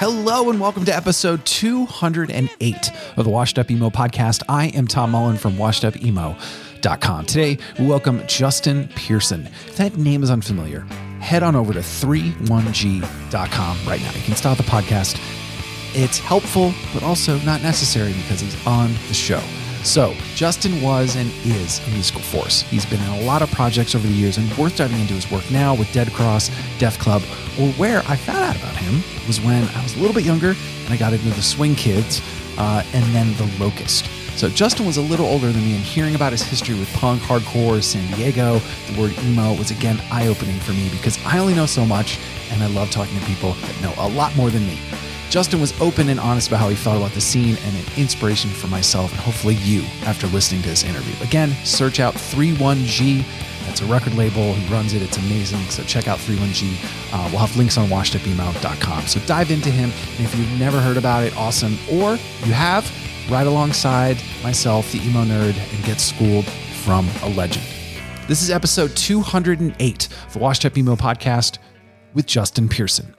Hello and welcome to episode 208 of the Washed Up Emo podcast. I am Tom Mullen from washedupemo.com. Today, we welcome Justin Pearson. If that name is unfamiliar, head on over to 31g.com right now. You can stop the podcast. It's helpful, but also not necessary because he's on the show. So, Justin was and is a musical force. He's been in a lot of projects over the years, and worth diving into his work now with Dead Cross, Deaf Club, or where I found out about him was when I was a little bit younger and I got into the Swing Kids uh, and then the Locust. So, Justin was a little older than me, and hearing about his history with punk, hardcore, San Diego, the word emo was again eye opening for me because I only know so much, and I love talking to people that know a lot more than me. Justin was open and honest about how he felt about the scene and an inspiration for myself and hopefully you after listening to this interview. Again, search out 31G. That's a record label. He runs it. It's amazing. So check out 31G. Uh, we'll have links on washedupemo.com. So dive into him. And if you've never heard about it, awesome. Or you have, right alongside myself, the emo nerd, and get schooled from a legend. This is episode 208 of the Washed Up Emo podcast with Justin Pearson.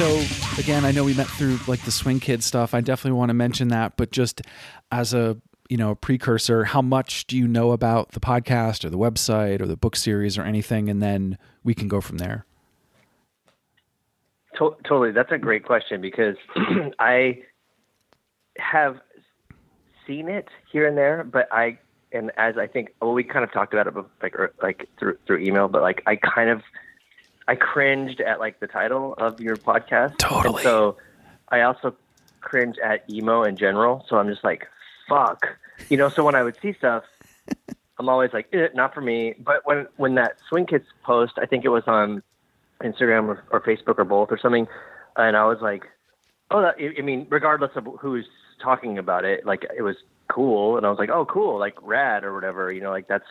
So again, I know we met through like the Swing Kid stuff. I definitely want to mention that, but just as a you know precursor, how much do you know about the podcast or the website or the book series or anything, and then we can go from there. To- totally, that's a great question because I have seen it here and there, but I and as I think, well, we kind of talked about it like like through through email, but like I kind of I cringed at like the title of your podcast. Totally. And so I also cringe at emo in general. So I'm just like, fuck. You know, so when I would see stuff, I'm always like, eh, not for me. But when when that Swing Kids post, I think it was on Instagram or, or Facebook or both or something, and I was like, oh, that, I mean, regardless of who's talking about it, like it was cool, and I was like, oh, cool, like rad or whatever. You know, like that's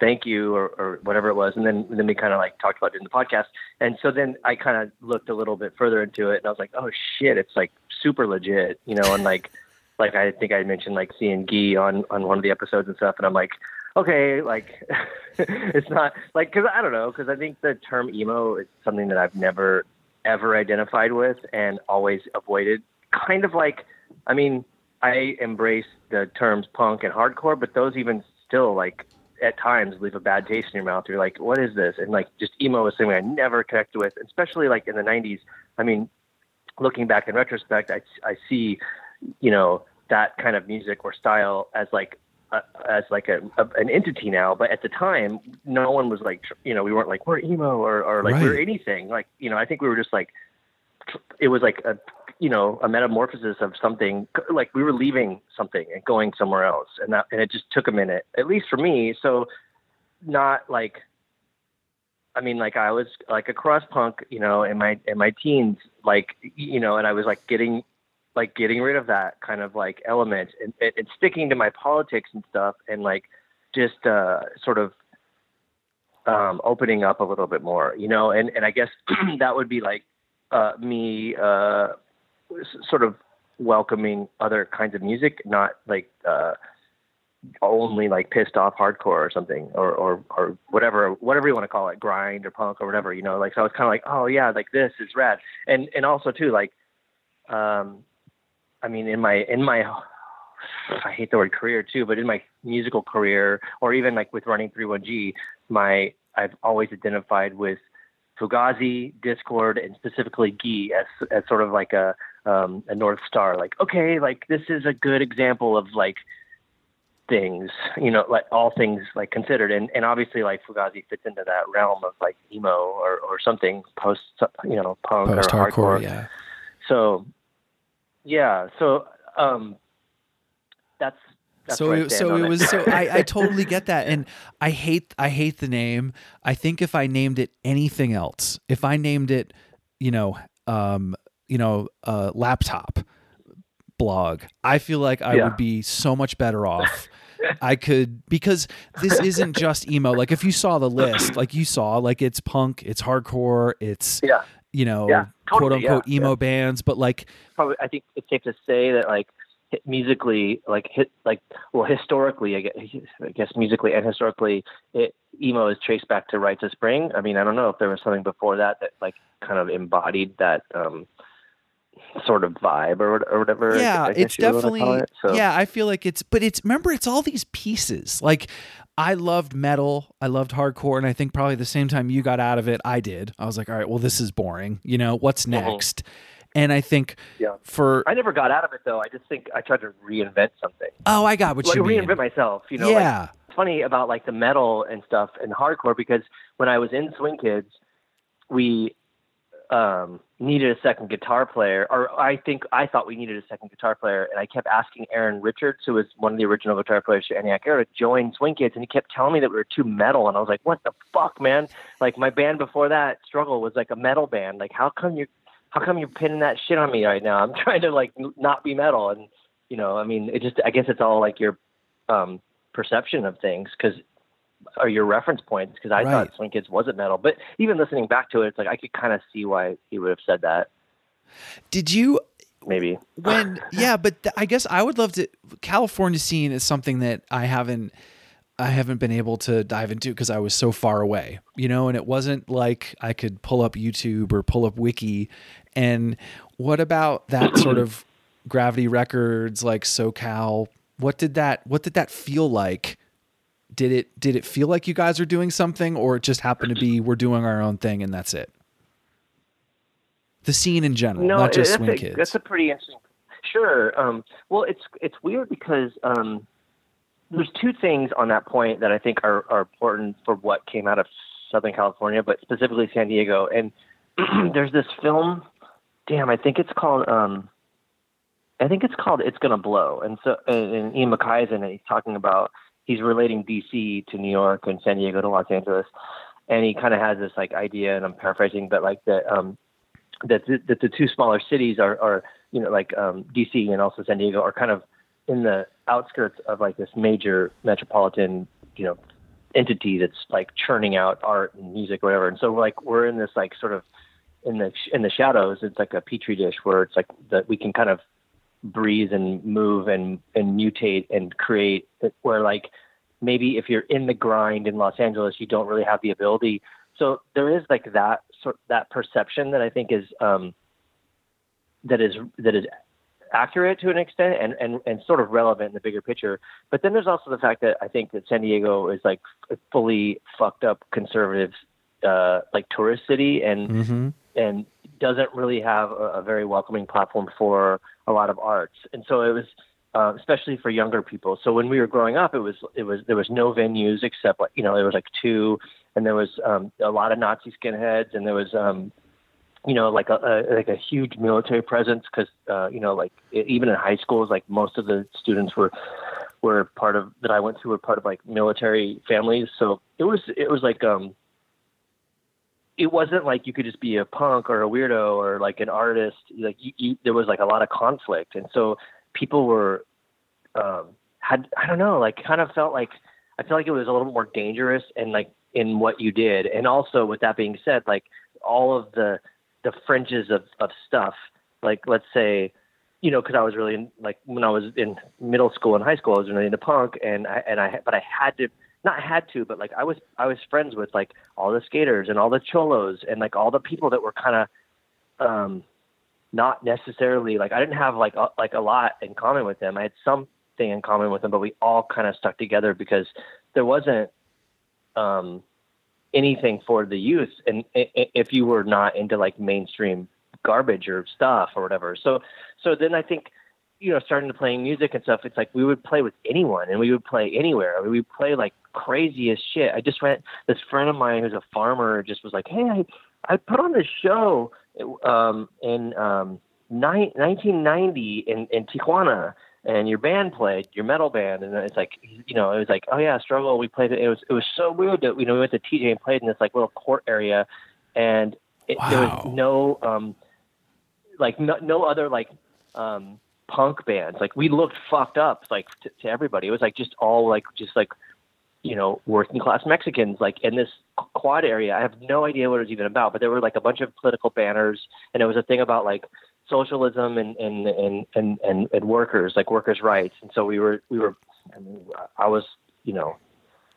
thank you or, or whatever it was. And then, then we kind of like talked about in the podcast. And so then I kind of looked a little bit further into it and I was like, oh shit, it's like super legit, you know, and like, like I think I mentioned like seeing Guy on, on one of the episodes and stuff. And I'm like, okay, like it's not like, cause I don't know. Cause I think the term emo is something that I've never ever identified with and always avoided kind of like, I mean, I embrace the terms punk and hardcore, but those even still like at times leave a bad taste in your mouth. You're like, what is this? And like just emo is something I never connected with, especially like in the 90s. I mean, looking back in retrospect, I, I see, you know, that kind of music or style as like uh, as like a, a, an entity now, but at the time, no one was like, you know, we weren't like we're emo or or like Right. we're anything. Like, you know, I think we were just like, it was like a, you know, a metamorphosis of something. Like we were leaving something and going somewhere else, and that and it just took a minute, at least for me. So, not like, I mean, like I was like a cross punk, you know, in my in my teens, like you know, and I was like getting like getting rid of that kind of like element and, and, and sticking to my politics and stuff and like just uh sort of um opening up a little bit more you know and and i guess that would be like uh me uh sort of welcoming other kinds of music not like uh only like pissed off hardcore or something or or or whatever whatever you want to call it grind or punk or whatever you know? Like so i was kind of like oh yeah like this is rad. And and also too like um I mean, in my in my I hate the word career too, but in my musical career, or even like with running 31G, my I've always identified with Fugazi, Dischord, and specifically Guy as as sort of like a um, a north star. Like, okay, like this is a good example of like things, you know, like all things like considered, and and obviously like Fugazi fits into that realm of like emo or or something post, you know, punk Post or hardcore, yeah. So, yeah, so um, that's that's so it, so on it was so I, I totally get that and i hate i hate the name i think if i named it anything else if i named it you know um you know uh laptop blog i feel like i Yeah. would be so much better off i could because this isn't just emo like if you saw the list like you saw like it's punk it's hardcore it's yeah. you know Yeah, quote unquote yeah, emo bands but like probably I think it's safe to say that like musically like hit like well historically I guess, I guess musically and historically it emo is traced back to Rites of Spring. I mean I don't know if there was something before that that like kind of embodied that um sort of vibe or or whatever. Yeah I it's definitely it. So, yeah i feel like it's but it's remember it's all these pieces like i loved metal i loved hardcore and i think probably the same time you got out of it i did i was like all right well this is boring you know what's next and i think Mm-hmm. Yeah. for I never got out of it though. I just think I tried to reinvent something. oh i got what like you mean reinvent myself, you know. yeah it's funny about like the metal and stuff and hardcore because when I was in Swing Kids, we um, needed a second guitar player, or I think I thought we needed a second guitar player, and I kept asking Aaron Richards, who was one of the original guitar players for Antioch Arrow, to join Swing Kids, and he kept telling me that we were too metal, and I was like, "What the fuck, man!" Like my band before that, Struggle, was like a metal band. Like, how come you, how come you're pinning that shit on me right now? I'm trying to like not be metal, and you know, I mean, it just, I guess it's all like your um, perception of things, because or your reference points because I Right. thought Swing Kids wasn't metal. But even listening back to it, it's like I could kind of see why he would have said that. did you Maybe. when yeah but th- i guess i would love to california scene is something that i haven't i haven't been able to dive into because i was so far away you know and it wasn't like i could pull up youtube or pull up wiki and what about that sort of gravity records like socal what did that what did that feel like did it did it feel like you guys are doing something or it just happened to be we're doing our own thing and that's it the scene in general no, not just swing a, kids That's a pretty interesting. Sure. Um, well, it's it's weird because um, there's two things on that point that I think are, are important for what came out of Southern California, but specifically San Diego. And there's this film. Damn, I think it's called. Um, I think it's called "It's Gonna Blow," and so and, and Ian MacKaye's in it. He's talking about he's relating DC to New York and San Diego to Los Angeles, and he kind of has this like idea, and I'm paraphrasing, but like that um, that the, that the two smaller cities are, are you know like um, DC and also San Diego are kind of in the outskirts of like this major metropolitan you know entity that's like churning out art and music or whatever. And so like we're in this like sort of in the in the shadows. It's like a petri dish where it's like that we can kind of breathe and move and and mutate and create. Where like maybe if you're in the grind in Los Angeles, you don't really have the ability. So there is like that sort that perception that I think is um, that is that is accurate to an extent and, and, and sort of relevant in the bigger picture. But then there's also the fact that I think that San Diego is like a fully fucked up conservative, uh, like tourist city and, mm-hmm. and doesn't really have a, a very welcoming platform for a lot of arts. And so it was, uh, especially for younger people. So when we were growing up, it was, it was, there was no venues except like, you know, there was like two and there was, um, a lot of Nazi skinheads and there was, um, you know, like a, a like a huge military presence because uh, you know, like even in high schools, like most of the students were were part of that I went to were part of like military families. So it was it was like um, it wasn't like you could just be a punk or a weirdo or like an artist. Like you, you there was like a lot of conflict, and so people were um, had I don't know, like kind of felt like I feel like it was a little more dangerous and like in what you did, and also with that being said, like all of the the fringes of, of stuff. Like, let's say, you know, cause I was really in, like when I was in middle school and high school, I was really into punk and I, and I, but I had to, not had to, but like I was, I was friends with like all the skaters and all the cholos and like all the people that were kind of, um, not necessarily like, I didn't have like, a, like a lot in common with them. I had something in common with them, but we all kind of stuck together because there wasn't, um, anything for the youth and if you were not into like mainstream garbage or stuff or whatever so so then i think you know starting to playing music and stuff, it's like we would play with anyone and we would play anywhere. I mean, we would play like crazy as shit. I just went. This friend of mine who's a farmer just was like, "Hey, I I put on this show um, in um, ni- 1990 in in Tijuana." and your band played your metal band and it's like you know it was like oh yeah struggle we played it it was it was so weird that you know we went to tj and played in this like little court area and it, wow. there was no um like no, no other like um punk bands like we looked fucked up like to, to everybody it was like just all like just like you know working class mexicans like in this quad area i have no idea what it was even about but there were like a bunch of political banners and it was a thing about like socialism and and and and and, and workers like workers' rights. And so we were we were I, mean, I was you know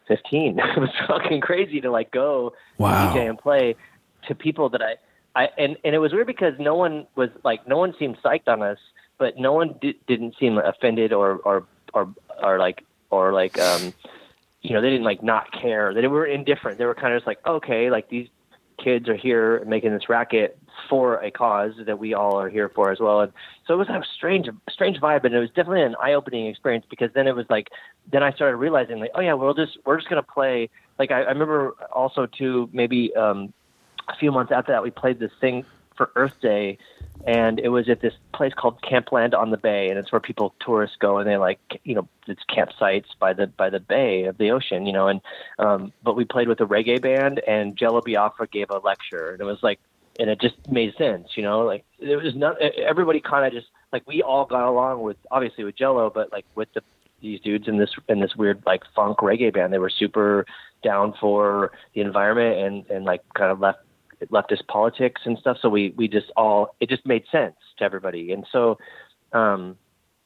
15. it was fucking crazy to like go wow. TJ and play to people that I I and and it was weird because no one was like no one seemed psyched on us, but no one di- didn't seem offended or or or or like or like um you know they didn't like not care they were indifferent they were kind of just like okay like these kids are here making this racket for a cause that we all are here for as well. And so it was a strange, strange vibe, and it was definitely an eye-opening experience because then it was like, then I started realizing like, oh yeah, we'll just we're just gonna play. Like I, I remember also too, maybe um, a few months after that, we played this thing for Earth Day, and it was at this place called Campland on the Bay, and it's where people tourists go, and they like you know it's campsites by the by the bay of the ocean, you know, and um, but we played with a reggae band, and Jello Biafra gave a lecture, and it was like, and it just made sense, you know, like it was not everybody kind of just like we all got along with obviously with Jello, but like with the these dudes in this in this weird like funk reggae band, they were super down for the environment and and like kind of left leftist politics and stuff. So we we just all it just made sense to everybody, and so um,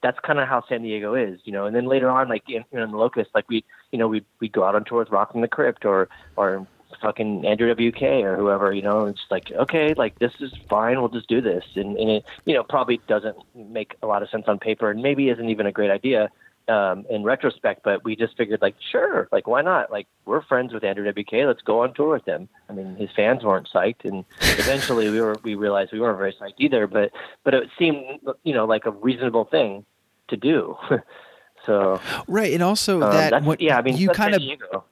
that's kind of how San Diego is, you know. And then later on, like in, in the Locust, like we you know we we go out on tour with Rockin' the Crypt or or fucking Andrew WK or whoever, you know, it's like, okay, like this is fine, we'll just do this. And, and it, you know, probably doesn't make a lot of sense on paper and maybe isn't even a great idea um, in retrospect, but we just figured like, sure, like why not? Like we're friends with Andrew WK. Let's go on tour with him. I mean, his fans weren't psyched, and eventually we were we realized we weren't very psyched either. But but it seemed you know like a reasonable thing to do. so right, and also um, that what, yeah, I mean you kind of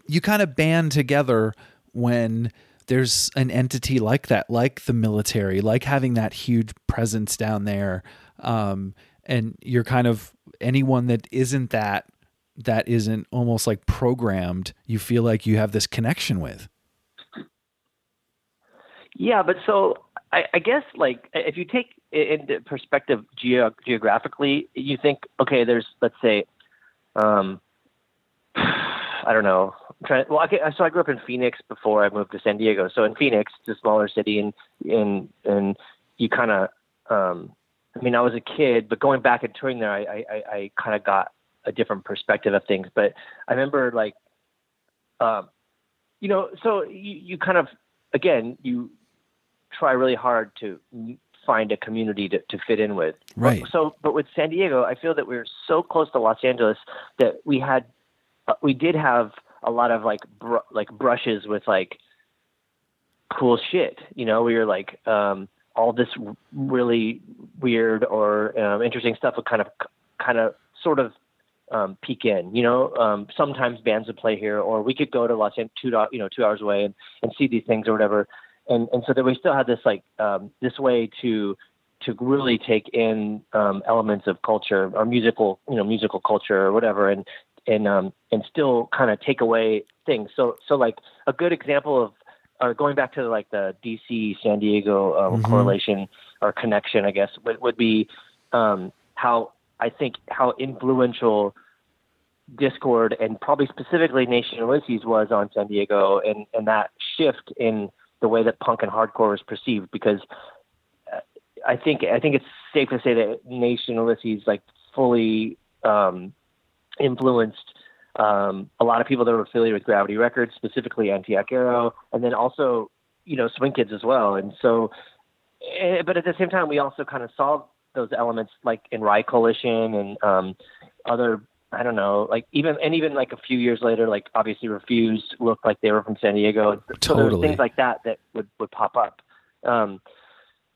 you kind of band together when there's an entity like that, like the military, like having that huge presence down there. Um, and you're kind of anyone that isn't that that isn't almost like programmed you feel like you have this connection with. Yeah but so i, I guess like if you take into perspective geo- geographically you think okay there's let's say um i don't know. Trying well okay so i grew up in phoenix before i moved to san diego. So in phoenix it's a smaller city and and and you kind of um I mean, I was a kid, but going back and touring there, I, I, I kind of got a different perspective of things. But I remember like, um, you know, so you, you kind of, again, you try really hard to find a community to, to fit in with. Right. So, but with San Diego, I feel that we are so close to Los Angeles that we had, uh, we did have a lot of like, br- like brushes with like cool shit. You know, we were like, um, all this really weird or um, interesting stuff would kind of kind of sort of um, peek in. You know, um, sometimes bands would play here, or we could go to Los Angeles, two you know two hours away and, and see these things or whatever. And and so that we still had this like um, this way to to really take in um, elements of culture or musical you know musical culture or whatever and and um, and still kind of take away things. So so like a good example of or going back to like the DC San Diego um, mm-hmm. correlation or connection, I guess would, would be um, how I think how influential Dischord and probably specifically Nation Ulysses was on San Diego, and and that shift in the way that punk and hardcore was perceived because. Uh, I think I think it's safe to say that Nation Ulysses like fully um, influenced um, a lot of people that were affiliated with Gravity Records, specifically Antioch Arrow, and then also, you know, Swing Kids as well. And so, eh, but at the same time, we also kind of saw those elements like in Rye Coalition and um, other, I don't know, like even, and even like a few years later, like obviously Refused looked like they were from San Diego. Totally. So things like that that would, would pop up. Um,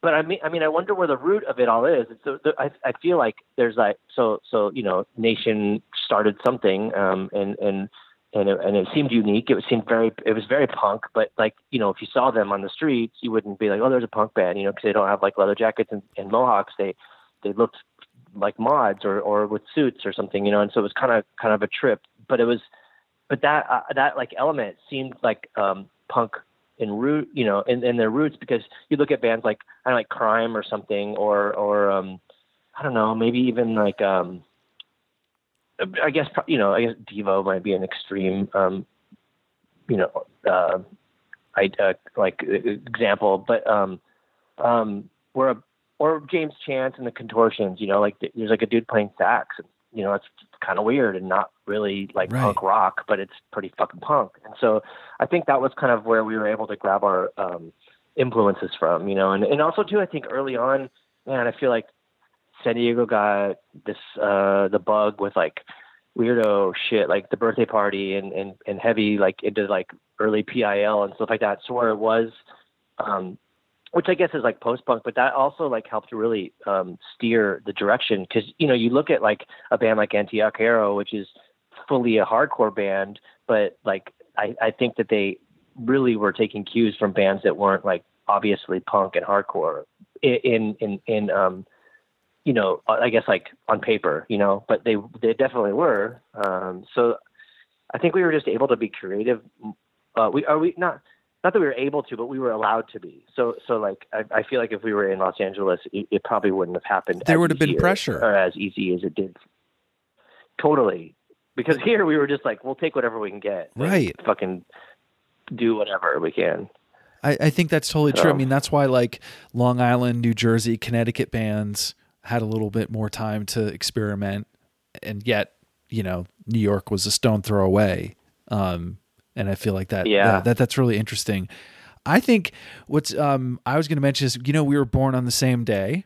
but I mean, I mean, I wonder where the root of it all is. So the, I, I feel like there's like, so, so you know, Nation started something, um, and and and it, and it seemed unique. It seemed very, it was very punk. But like, you know, if you saw them on the streets, you wouldn't be like, oh, there's a punk band, you know, because they don't have like leather jackets and, and mohawks. They they looked like mods or or with suits or something, you know. And so it was kind of kind of a trip. But it was, but that uh, that like element seemed like um, punk in root, you know, in, their roots because you look at bands like I don't know, like Crime or something, or or um, I don't know, maybe even like um, I guess you know, I guess Devo might be an extreme, um, you know, uh, I uh, like example, but um, um, we're a or James Chance and the Contortions, you know, like there's like a dude playing sax, and you know, it's kind of weird and not really like Right. punk rock, but it's pretty fucking punk. And so I think that was kind of where we were able to grab our um, influences from, you know, and, and also too, I think early on, man, I feel like San Diego got this, uh, the bug with like weirdo shit, like the birthday party and, and, and heavy, like into like early PIL and stuff like that. So where it was, um, which I guess is like post punk, but that also like helped really um, steer the direction because you know you look at like a band like Antioch Arrow, which is fully a hardcore band, but like I, I think that they really were taking cues from bands that weren't like obviously punk and hardcore in in in um you know I guess like on paper, you know, but they they definitely were. Um, so I think we were just able to be creative. Uh, we are we not not that we were able to, but we were allowed to be. So, so like, I, I feel like if we were in Los Angeles, it, it probably wouldn't have happened. There would have been or- pressure. or as easy as it did. Totally, because here we were just like, we'll take whatever we can get. Right. Fucking do whatever we can. I, I think that's totally true. I mean, that's why like Long Island, New Jersey, Connecticut bands had a little bit more time to experiment, and yet you know New York was a stone throw away. Um, and I feel like that, Yeah. that, that that's really interesting. I think what's um I was going to mention is you know we were born on the same day,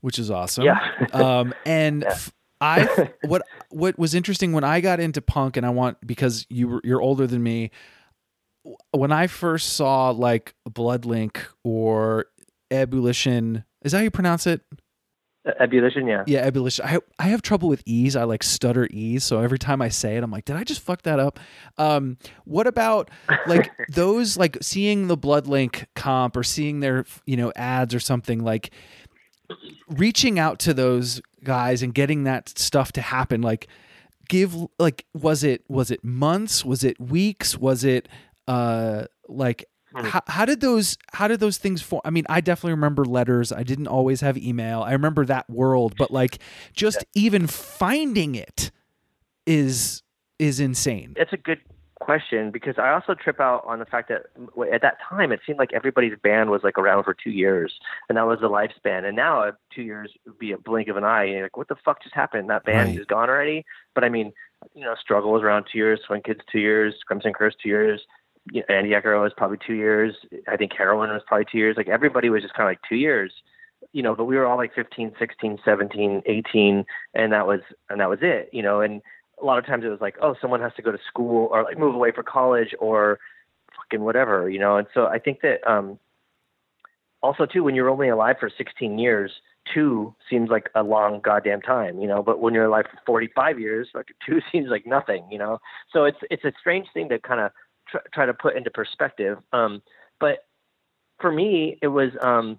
which is awesome. Yeah. um, and f- I what what was interesting when I got into punk, and I want because you were you're older than me. When I first saw like Bloodlink or Ebullition, is that how you pronounce it? Ebullition, yeah. Yeah, ebullition. I I have trouble with e's. I like stutter e's, so every time I say it, I'm like, did I just fuck that up? Um, what about like those like seeing the Bloodlink comp or seeing their you know ads or something like reaching out to those guys and getting that stuff to happen like give like was it was it months was it weeks was it uh like how, how did those how did those things form i mean i definitely remember letters i didn't always have email i remember that world but like just even finding it is is insane It's a good question because I also trip out on the fact that at that time it seemed like everybody's band was like around for two years and that was the lifespan. And now uh, two years would be a blink of an eye. And you're like, what the fuck just happened? That band Right. is gone already. But I mean, you know, Struggle was around two years, Swing Kids two years, Crimson Curse two years. You know, Andy Echo was probably two years. I think Heroin was probably two years. Like everybody was just kind of like two years you know, but we were all like 15, 16, 17, 18, and that was, and that was it, you know, and a lot of times it was like, oh, someone has to go to school or like move away for college or fucking whatever, you know? And so I think that, um, also too, when you're only alive for 16 years, two seems like a long goddamn time, you know, but when you're alive for 45 years, like two seems like nothing, you know? So it's, it's a strange thing to kind of tr- try to put into perspective. Um, but for me, it was, um,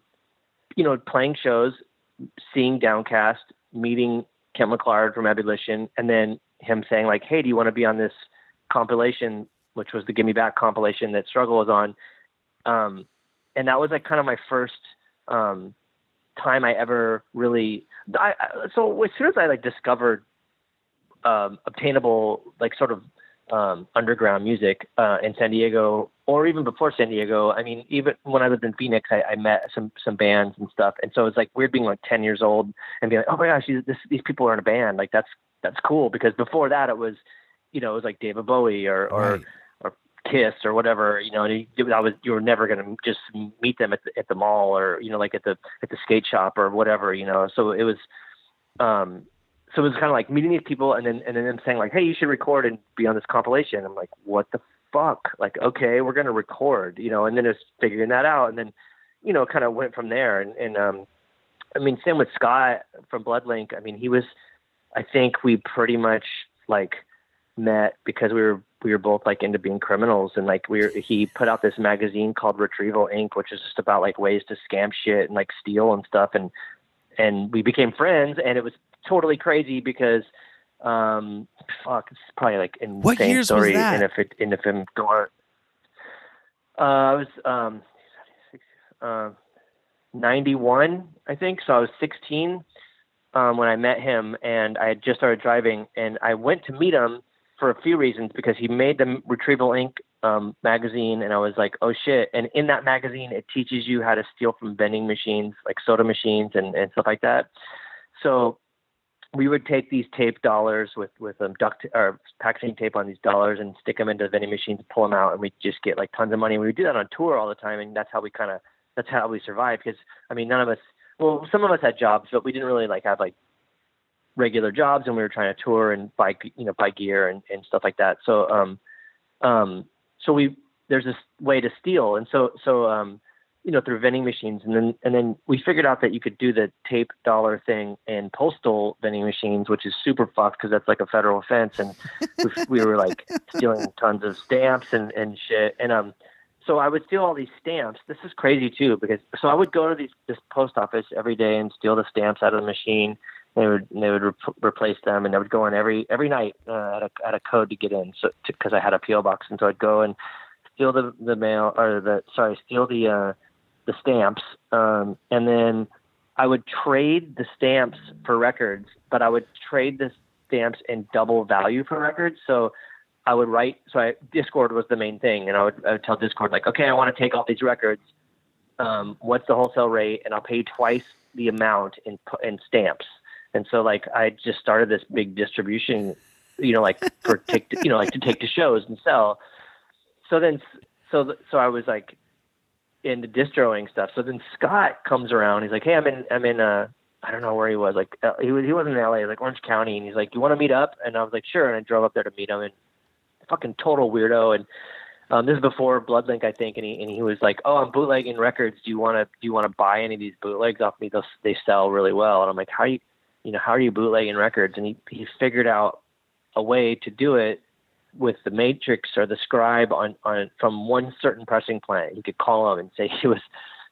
you know, playing shows, seeing Downcast, meeting Kent McClard from Ebullition, and then him saying like, "Hey, do you want to be on this compilation?" Which was the "Give Me Back" compilation that Struggle was on, um, and that was like kind of my first um, time I ever really. I, I, so as soon as I like discovered um, obtainable, like sort of um, underground music uh, in San Diego, or even before San Diego. I mean, even when I lived in Phoenix, I, I met some some bands and stuff, and so it's like weird being like ten years old and being like, oh my gosh, these, this, these people are in a band. Like that's that's cool because before that it was, you know, it was like David Bowie or or Right. or Kiss or whatever, you know, and you, I was you were never going to just meet them at the, at the mall or you know like at the at the skate shop or whatever, you know. So it was, um, so it was kind of like meeting these people and then and then them saying like, hey, you should record and be on this compilation. I'm like, what the fuck? Like, okay, we're gonna record, you know, and then just figuring that out and then you know, kind of went from there. And, and um, I mean, same with Scott from Bloodlink. I mean, he was, I think we pretty much like met because we were we were both like into being criminals and like we were he put out this magazine called Retrieval Inc., which is just about like ways to scam shit and like steal and stuff and and we became friends and it was totally crazy because um fuck it's probably like insane What years was that? and if it and if I'm going uh I was um uh, 91 I think so I was 16 um when I met him and I had just started driving and I went to meet him for a few reasons because he made the Retrieval Inc. Um, magazine, and I was like, oh shit! And in that magazine, it teaches you how to steal from vending machines, like soda machines and, and stuff like that. So we would take these tape dollars with with um, duct or packaging tape on these dollars and stick them into the vending machines, pull them out, and we just get like tons of money. And we would do that on tour all the time, and that's how we kind of that's how we survived. Because I mean, none of us, well, some of us had jobs, but we didn't really like have like regular jobs and we were trying to tour and buy you know buy gear and, and stuff like that so um um so we there's this way to steal and so so um you know through vending machines. And then and then we figured out that you could do the tape dollar thing in postal vending machines which is super fucked because that's like a federal offense. And we, we were like stealing tons of stamps and and shit. And um so I would steal all these stamps. This is crazy too, because so I would go to these this post office every day and steal the stamps out of the machine. They would they would re- replace them, and I would go in every every night uh, at a at a code to get in, so because I had a PO box, and so I'd go and steal the the mail or the sorry steal the uh, the stamps, um, and then I would trade the stamps for records, but I would trade the stamps in double value for records. So I would write. So I, Dischord was the main thing, and I would, I would tell Dischord like, okay, I want to take all these records. Um, what's the wholesale rate? And I'll pay twice the amount in in stamps. And so like I just started this big distribution, you know, like for take to, you know like to take to shows and sell. So then so so I was like into distroing stuff. So then Scott comes around. He's like, hey, I'm in I'm in uh I don't know where he was. Like uh, he was he wasn't in L.A. like Orange County, and he's like, you want to meet up? And I was like, sure. And I drove up there to meet him and fucking total weirdo. And um, this is before Bloodlink, I think. And he and he was like, "Oh, I'm bootlegging records. Do you want to do you want to buy any of these bootlegs off me? They'll, they sell really well." And I'm like, "How you, you know, how are you bootlegging records?" And he he figured out a way to do it with the matrix or the scribe on on from one certain pressing plant. He could call him and say he was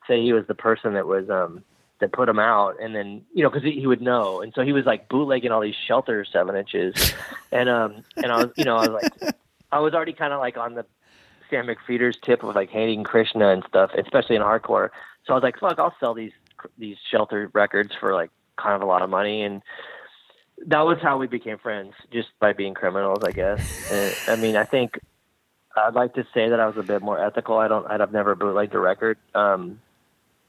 say he was the person that was um that put him out. And then you know because he, he would know. And so he was like bootlegging all these shelters seven inches. And um and i was you know i was like i was already kind of like on the sam mcpheeters tip of like hating krishna and stuff especially in hardcore. So i was like fuck i'll sell these these shelter records for like kind of a lot of money. And that was how we became friends just by being criminals i guess and, i mean i think i'd like to say that i was a bit more ethical i don't i've never bootlegged a record um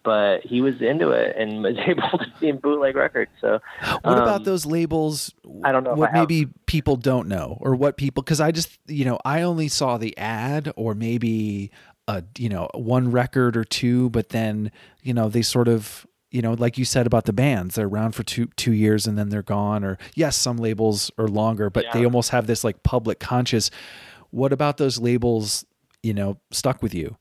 but he was into it and was able to see bootleg records. So, what um, about those labels? I don't know what maybe people don't know, or what people because I just you know I only saw the ad or maybe a you know one record or two, but then you know they sort of you know like you said about the bands they're around for two two years and then they're gone or yes some labels are longer but they almost have this like public conscious what about those labels you know stuck with you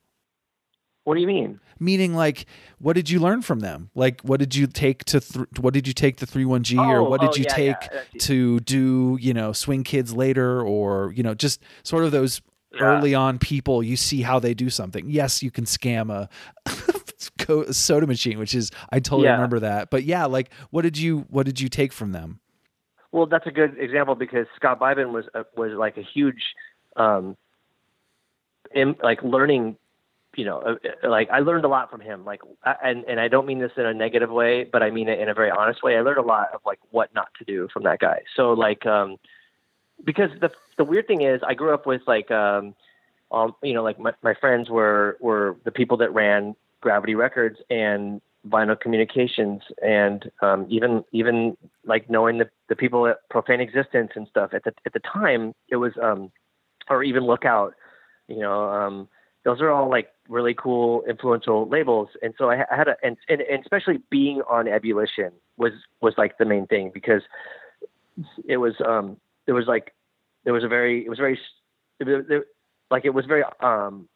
What do you mean? meaning like what did you learn from them like what did you take to th- what did you take the 31g or Oh, what did oh, you yeah, take yeah, to do you know swing kids later or you know just sort of those Yeah. early on people you see how they do something yes you can scam a co- soda machine which is i totally Yeah. remember that but yeah like what did you what did you take from them Well, that's a good example because Scott Beibin was a, was like a huge, um, in, like learning. You know, uh, like I learned a lot from him. Like, and and I don't mean this in a negative way, but I mean it in a very honest way. I learned a lot of like what not to do from that guy. So like, um, because the the weird thing is, I grew up with like, um, um, you know, like my, my friends were were the people that ran Gravity Records and Vinyl Communications, and um, even even like knowing the the people at Profane Existence and stuff. At the at the time, it was, um, or even Lookout. You know, um, those are all like really cool, influential labels. And so I, I had a, and, and and especially being on Ebullition was was like the main thing because it was um there was like there was a very it was very it there, like it was very um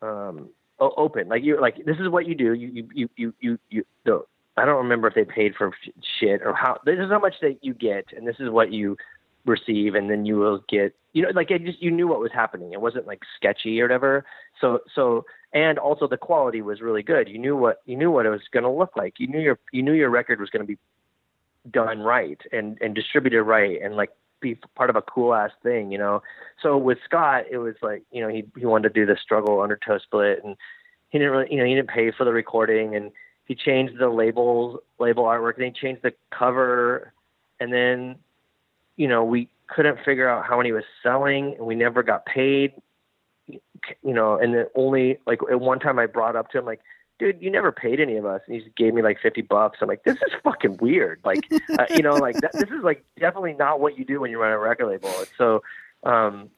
um open. Like you're like this is what you do. You you you you you. you the, I don't remember if they paid for shit or how. This is how much that you get, and this is what you receive, and then you will get. You know, like it just you knew what was happening. It wasn't like sketchy or whatever. So so and also the quality was really good. You knew what you knew what it was going to look like. You knew your you knew your record was going to be done right and and distributed right and like be part of a cool ass thing, you know. So with Scott, it was like you know he he wanted to do the struggle undertow split, and he didn't really you know he didn't pay for the recording, and he changed the labels label artwork, and he changed the cover, and then you know we couldn't figure out how many was selling, and we never got paid, you know. And then only like at one time I brought up to him like dude, you never paid any of us. And he just gave me like 50 bucks. I'm like, this is fucking weird. Like, uh, you know, like that, this is like definitely not what you do when you run a record label. And so, um,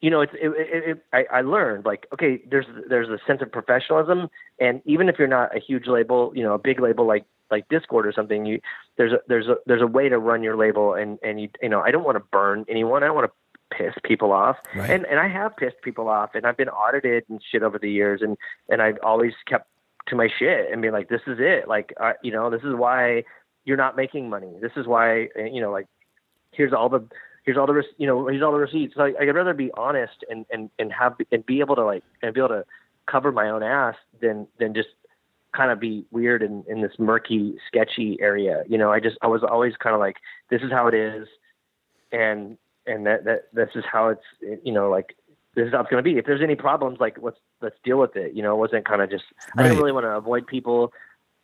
you know, it's, it, it, it, I, I learned like, okay, there's, there's a sense of professionalism. And even if you're not a huge label, you know, a big label like, like Dischord or something, you, there's a, there's a, there's a way to run your label. And, and you, you know, I don't want to burn anyone. I don't want to piss people off. Right. And and I have pissed people off and I've been audited and shit over the years and and I've always kept to my shit and be like this is it. Like uh, you know, this is why you're not making money. This is why uh, you know like here's all the here's all the you know here's all the receipts. I, I'd rather be honest and and and have and be able to like and be able to cover my own ass than than just kind of be weird in, in this murky, sketchy area. You know, I just I was always kind of like, this is how it is, and and that that this is how it's you know like this is how it's going to be. If there's any problems, like let's let's deal with it. You know, it wasn't kind of just I Right. didn't really want to avoid people.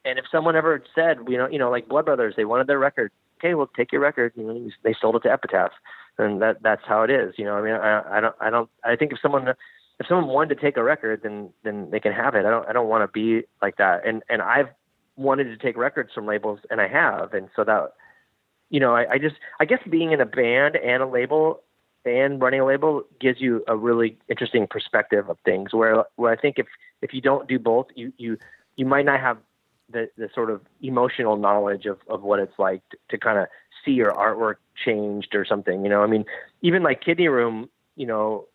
And if someone ever said, you know, you know, like Blood Brothers, they wanted their record. Okay, well, take your record. You know, they sold it to Epitaph, and that that's how it is. You know, I mean, I, I don't, I don't, I think if someone if someone wanted to take a record, then then they can have it. I don't, I don't want to be like that. And and I've wanted to take records from labels, and I have, and so that, you know, I, I just, I guess being in a band and a label and running a label gives you a really interesting perspective of things. Where where I think if if you don't do both, you you you might not have the the sort of emotional knowledge of of what it's like to, to kind of see your artwork changed or something. You know, I mean, even like Kidney Room, you know,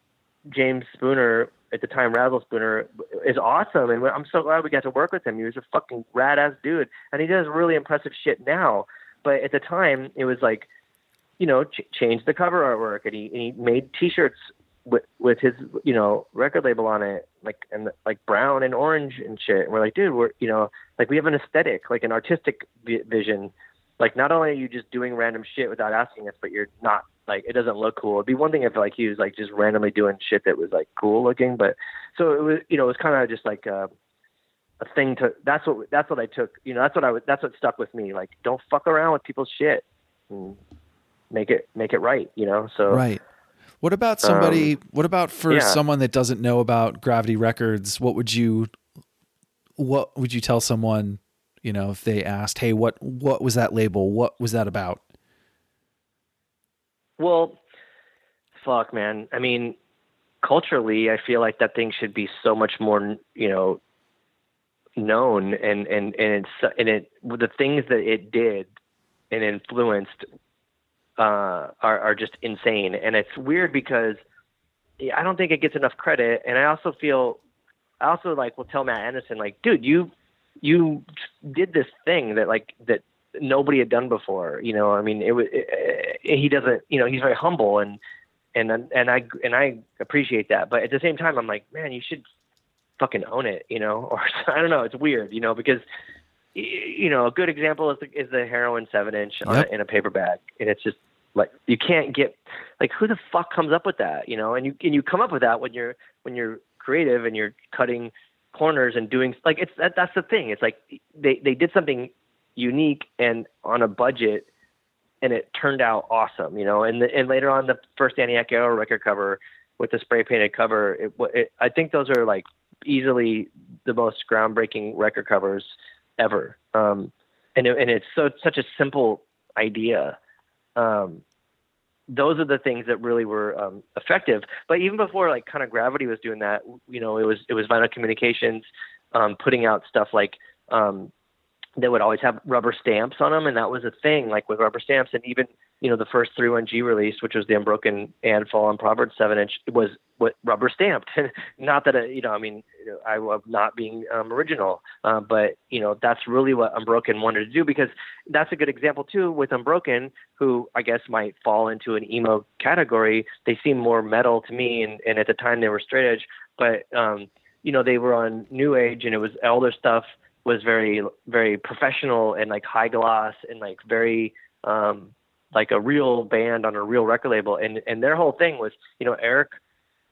James Spooner at the time, Razzle Spooner is awesome, and I'm so glad we got to work with him. He was a fucking rad ass dude, and he does really impressive shit now. But at the time, it was like, you know, ch- changed the cover artwork, and he, and he made T-shirts with with his you know record label on it, like and like brown and orange and shit. And we're like, dude, we're you know like we have an aesthetic, like an artistic vi- vision. Like not only are you just doing random shit without asking us, but you're not like it doesn't look cool. It'd be one thing if like he was like just randomly doing shit that was like cool looking, but so it was you know it was kind of just like a, a thing to that's what that's what I took you know that's what I was that's what stuck with me like don't fuck around with people's shit and make it make it right you know so Right. What about somebody? Um, what about for yeah. someone that doesn't know about Gravity Records? What would you, what would you tell someone? You know, if they asked, "Hey, what what was that label? What was that about?" Well, fuck, man. I mean, culturally, I feel like that thing should be so much more, you know, known and and and it's and it the things that it did and influenced uh, are are just insane. And it's weird because I don't think it gets enough credit. And I also feel, I also like will tell Matt Anderson like, dude, you you did this thing that like that nobody had done before. You know, I mean, it was it, he doesn't. You know, he's very humble and and and I and I appreciate that. But at the same time, I'm like, man, you should fucking own it. You know, or I don't know. It's weird. You know, because you know a good example is the, is the heroin seven inch Yep. in a paper bag, and it's just like you can't get like who the fuck comes up with that? You know, and you and you come up with that when you're when you're creative and you're cutting corners and doing like it's that that's the thing. It's like they they did something unique and on a budget and it turned out awesome, you know. And the, and later on, the first Danny Echo record cover with the spray painted cover, it, wa- it, I think those are like easily the most groundbreaking record covers ever. Um, and it, and it's so such a simple idea. Um, those are the things that really were um, effective. But even before like kind of Gravity was doing that, you know, it was it was Vinyl Communications um, putting out stuff like um, that would always have rubber stamps on them, and that was a thing, like with rubber stamps, and even you know the first three one G release, which was the Unbroken and Fall on Proverbs seven inch, was what rubber stamped. not that, I, you know, I mean, I love not being um, original, uh, but you know, that's really what Unbroken wanted to do because that's a good example too with Unbroken, who I guess might fall into an emo category. They seem more metal to me, and, and at the time they were straight edge, but um, you know, they were on new age, and it was their stuff was very, very professional and like high gloss and like very. Um, like a real band on a real record label and and their whole thing was you know Eric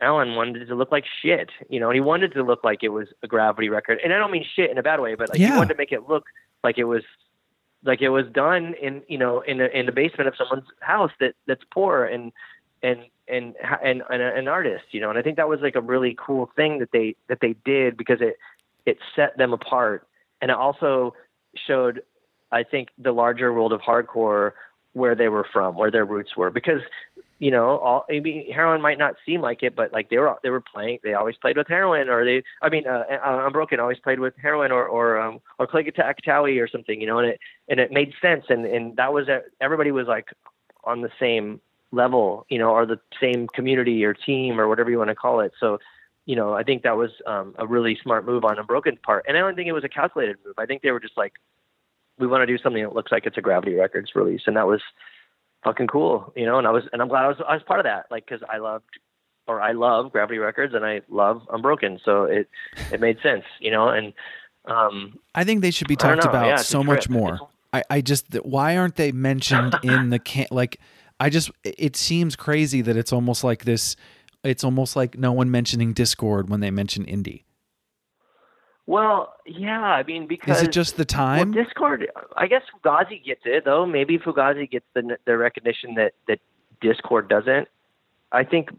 Allen wanted it to look like shit, you know, and he wanted it to look like it was a gravity record. And I don't mean shit in a bad way, but like Yeah. he wanted to make it look like it was like it was done in you know in a, in the basement of someone's house that that's poor and and and and, and an artist, you know. And I think that was like a really cool thing that they that they did because it it set them apart and it also showed I think the larger world of hardcore where they were from, where their roots were because you know, all I mean, heroin might not seem like it, but like they were they were playing, they always played with heroin, or they, I mean, uh, uh, Unbroken always played with heroin, or or um, or Clay Towie or something, you know, and it and it made sense, and and that was everybody was like on the same level, you know, or the same community or team or whatever you want to call it. So, you know, I think that was um, a really smart move on Unbroken part, and I don't think it was a calculated move. I think they were just like, we want to do something that looks like it's a Gravity Records release, and that was fucking cool, you know. And I was, and I'm glad I was, I was part of that, like, because I loved, or I love Gravity Records, and I love Unbroken, so it, it made sense, you know. And um, I think they should be talked about Yeah, so much more. I, I just why aren't they mentioned in the can like I just it seems crazy that it's almost like this it's almost like no one mentioning Dischord when they mention indie. Well, yeah, I mean, because Is it just the well, time? Dischord, I guess Fugazi gets it though. Maybe Fugazi gets the the recognition that that Dischord doesn't. I think.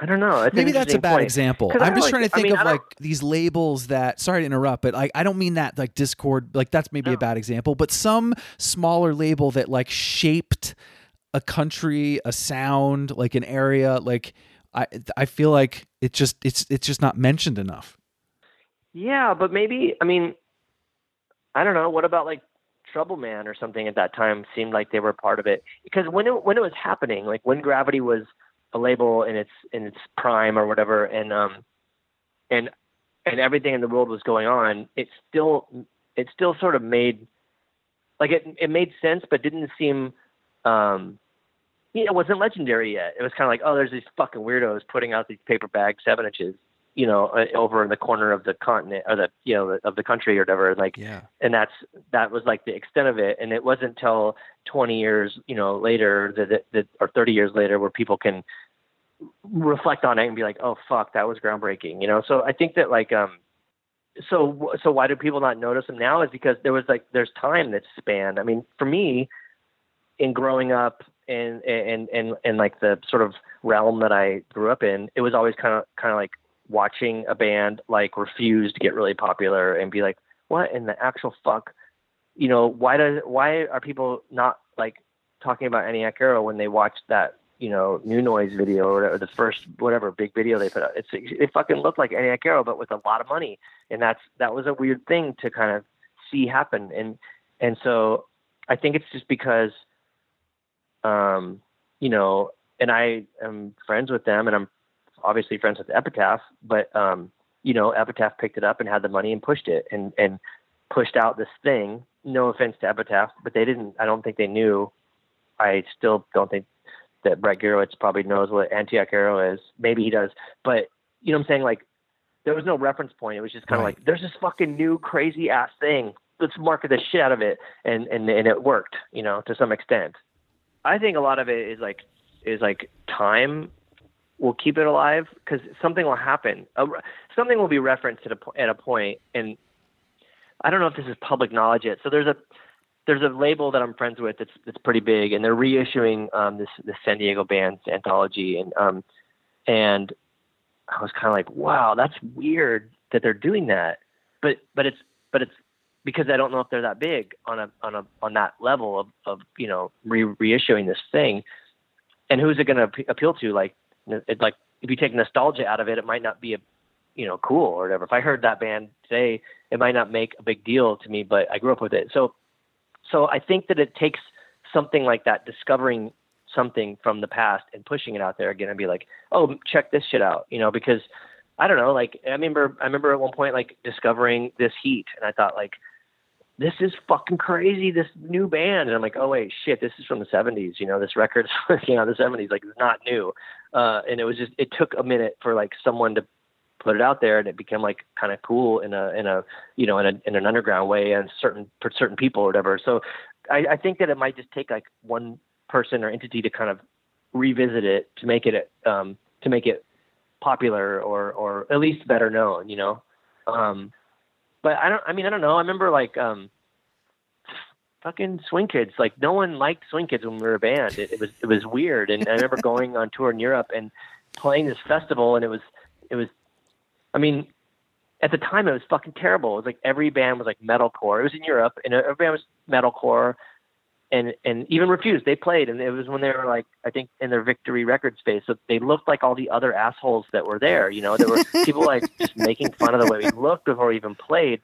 I don't know. It's Maybe that's a bad point. example. I I'm just like- trying to I think mean, of like these labels that sorry to interrupt, but like I don't mean that like Dischord like that's maybe a bad example, but some smaller label that like shaped a country, a sound, like an area, like I I feel like it just it's it's just not mentioned enough. Yeah, but maybe I mean, I don't know. What about like Troubleman or something at that time? Seemed like they were part of it because when it when it was happening, like when Gravity was a label in its in its prime or whatever, and um and and everything in the world was going on, it still it still sort of made like it it made sense, but didn't seem um you know, it wasn't legendary yet. It was kind of like, oh, there's these fucking weirdos putting out these paper bag seven inches, you know, uh, over in the corner of the continent or the, you know, of the country or whatever. Like, Yeah. and that's that was like the extent of it. And it wasn't until 20 years, you know, later that, that, or 30 years later where people can reflect on it and be like, oh fuck, that was groundbreaking, you know. So I think that like, um, so so why do people not notice them now? Is because there was like there's time that's spanned. I mean, for me, in growing up and and and in like the sort of realm that I grew up in, it was always kind of kind of like watching a band like refuse to get really popular and be like, what in the actual fuck? You know, why does why are people not like talking about Antioch Arrow when they watch that you know new noise video or whatever, the first whatever big video they put out? It's it fucking looked like Antioch Arrow but with a lot of money, and that's that was a weird thing to kind of see happen, and and so I think it's just because um, you know, and I am friends with them, and I'm obviously friends with Epitaph, but um, you know, Epitaph picked it up and had the money and pushed it, and and pushed out this thing. No offense to Epitaph, but they didn't. I don't think they knew. I still don't think that Brett Gurewitz probably knows what Antioch Arrow is. Maybe he does, but you know what I'm saying? Like, there was no reference point. It was just kind of Right. like, there's this fucking new crazy ass thing. Let's market the shit out of it, and and and it worked, you know, to some extent. I think a lot of it is like is like time will keep it alive because something will happen. A, something will be referenced at a at a point, and I don't know if this is public knowledge yet. So there's a there's a label that I'm friends with that's that's pretty big, and they're reissuing um, this this San Diego band's anthology, and um and I was kind of like, wow, that's weird that they're doing that, but but it's but it's because I don't know if they're that big on a on a on that level of of you know re- reissuing this thing, and who's it going to appeal to? Like it like if you take nostalgia out of it, it might not be a you know cool or whatever. If I heard that band today, it might not make a big deal to me, but I grew up with it. So so I think that it takes something like that discovering something from the past and pushing it out there again and be like, oh, check this shit out, you know, because I don't know, like I remember I remember at one point like discovering this Heat, and I thought like, this is fucking crazy, this new band, and I'm like, oh wait, shit, this is from the '70s, you know, this record's out in the '70s, like it's not new, uh, and it was just it took a minute for like someone to put it out there and it became like kind of cool in a in a you know in a in an underground way and certain for certain people or whatever. So I, I think that it might just take like one person or entity to kind of revisit it to make it um to make it popular or or at least better known you know? Um but i don't i mean i don't know. I remember like um fucking swing kids like no one liked swing kids when we were a band it, it was it was weird and i remember going on tour in europe and playing this festival and it was it was I mean, at the time it was fucking terrible. It was like every band was like metalcore. It was in Europe, and every band was metalcore, and and even Refused they played, and it was when they were like I think in their Victory record space, so they looked like all the other assholes that were there. You know, there were people like just making fun of the way we looked before we even played.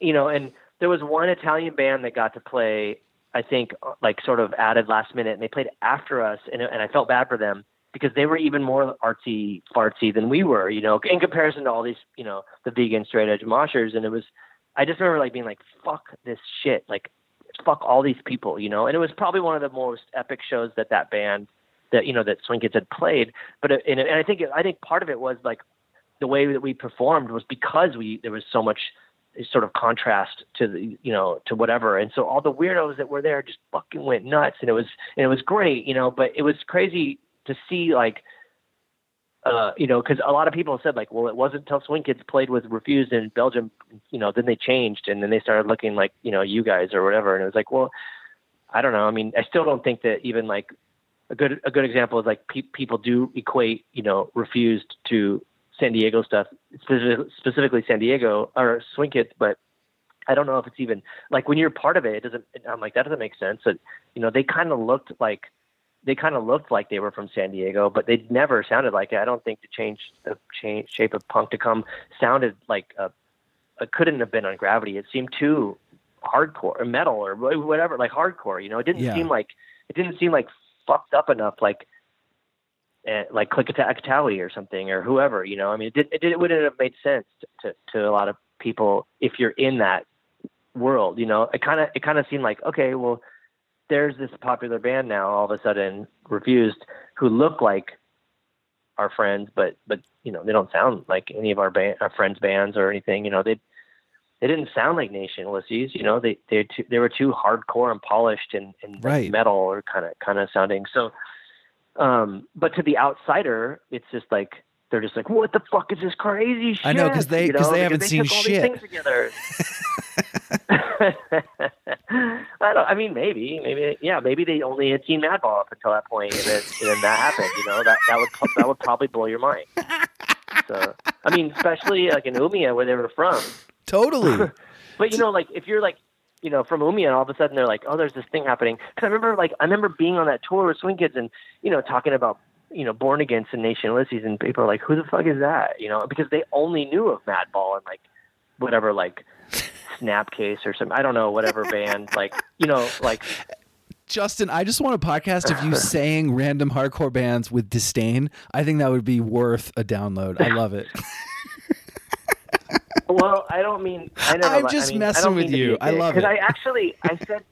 You know, and there was one Italian band that got to play. I think uh, like sort of added last minute, and they played after us, and and I felt bad for them because they were even more artsy fartsy than we were, you know, in comparison to all these, you know, the vegan straight edge moshers. And it was, I just remember like being like, fuck this shit. Like, fuck all these people, you know? And it was probably one of the most epic shows that that band that, you know, that Swing Kids had played. But, it, and, and I think, I think part of it was like the way that we performed was because we, there was so much sort of contrast to the you know to whatever and so all the weirdos that were there just fucking went nuts and it was and it was great you know but it was crazy to see like uh, you know, because a lot of people said like, well, it wasn't until Swing Kids played with Refused in Belgium, you know, then they changed and then they started looking like, you know, you guys or whatever. And it was like, well, I don't know. I mean, I still don't think that even like a good a good example is like pe- people do equate, you know, Refused to San Diego stuff, specifically San Diego or Swing but I don't know if it's even like when you're part of it, it doesn't. I'm like that doesn't make sense. That you know they kind of looked like they kind of looked like they were from San Diego, but they never sounded like it. I don't think the change the change shape of punk to come sounded like a, it couldn't have been on Gravity. It seemed too hardcore or metal or whatever, like hardcore. You know, it didn't yeah. seem like it didn't seem like fucked up enough, like uh, like Click Towie or something or whoever. You know, I mean, it, did, it, did, it wouldn't have made sense to, to to a lot of people if you're in that world. You know, it kind of it kind of seemed like okay, well there's this popular band now all of a sudden refused who look like our friends but but you know they don't sound like any of our band our friends bands or anything you know they they didn't sound like nation ulysses you know they they too, they were too hardcore and polished and, and right. metal or kind of kind of sounding so um but to the outsider it's just like they're just like, what the fuck is this crazy shit? I know because they because you know? they haven't they seen shit. together. I don't. I mean, maybe, maybe, yeah, maybe they only had seen Madball up until that point, and then, and then that happened. You know, that that would that would probably blow your mind. So, I mean, especially like in Umeå where they were from. Totally. but you know, like if you're like you know, from Umeå, and all of a sudden they're like, "Oh, there's this thing happening." Because I remember, like, I remember being on that tour with Swing Kids, and you know, talking about you know, Born Against and Nation Ulysses, and people are like, "Who the fuck is that?" You know, because they only knew of Madball and like whatever, like Snapcase or some, I don't know, whatever band, like you know, like. Justin, I just want a podcast of you saying random hardcore bands with disdain. I think that would be worth a download. I love it. well, I don't mean. I am just I mean, messing with you. I love it. Because I actually, I said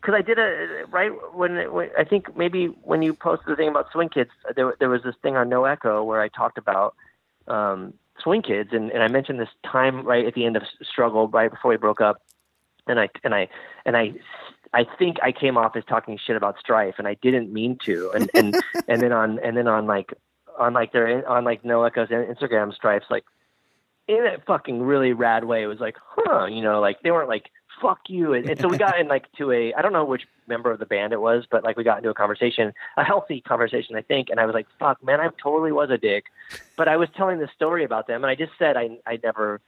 because I did a right when, when I think maybe when you posted the thing about Swing Kids, there there was this thing on No Echo where I talked about um, Swing Kids, and, and I mentioned this time right at the end of Struggle, right before we broke up, and I and I and I I think I came off as talking shit about Strife, and I didn't mean to, and and and then on and then on like on like their on like No Echo's Instagram Strifes like in a fucking really rad way. It was like, huh, you know, like they weren't like fuck you. And, and so we got in like to a, I don't know which member of the band it was, but like we got into a conversation, a healthy conversation, I think. And I was like, fuck, man, I totally was a dick. But I was telling the story about them and I just said I, I never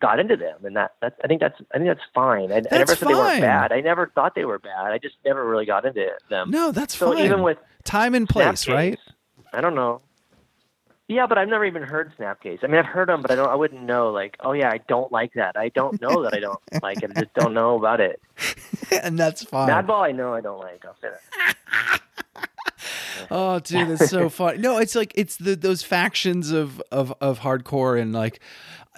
got into them. And that, that I think that's, I think that's fine. I, I never said fine. they weren't bad. I never thought they were bad. I just never really got into them. No, that's so fine. even with time and place, right? I don't know. Yeah, but I've never even heard Snapcase. I mean, I've heard them, but I don't. I wouldn't know. Like, oh yeah, I don't like that. I don't know that I don't like it. I just don't know about it. and that's fine. Madball, I know I don't like. I'll say that. oh, dude, that's so fun. No, it's like it's the those factions of of of hardcore and like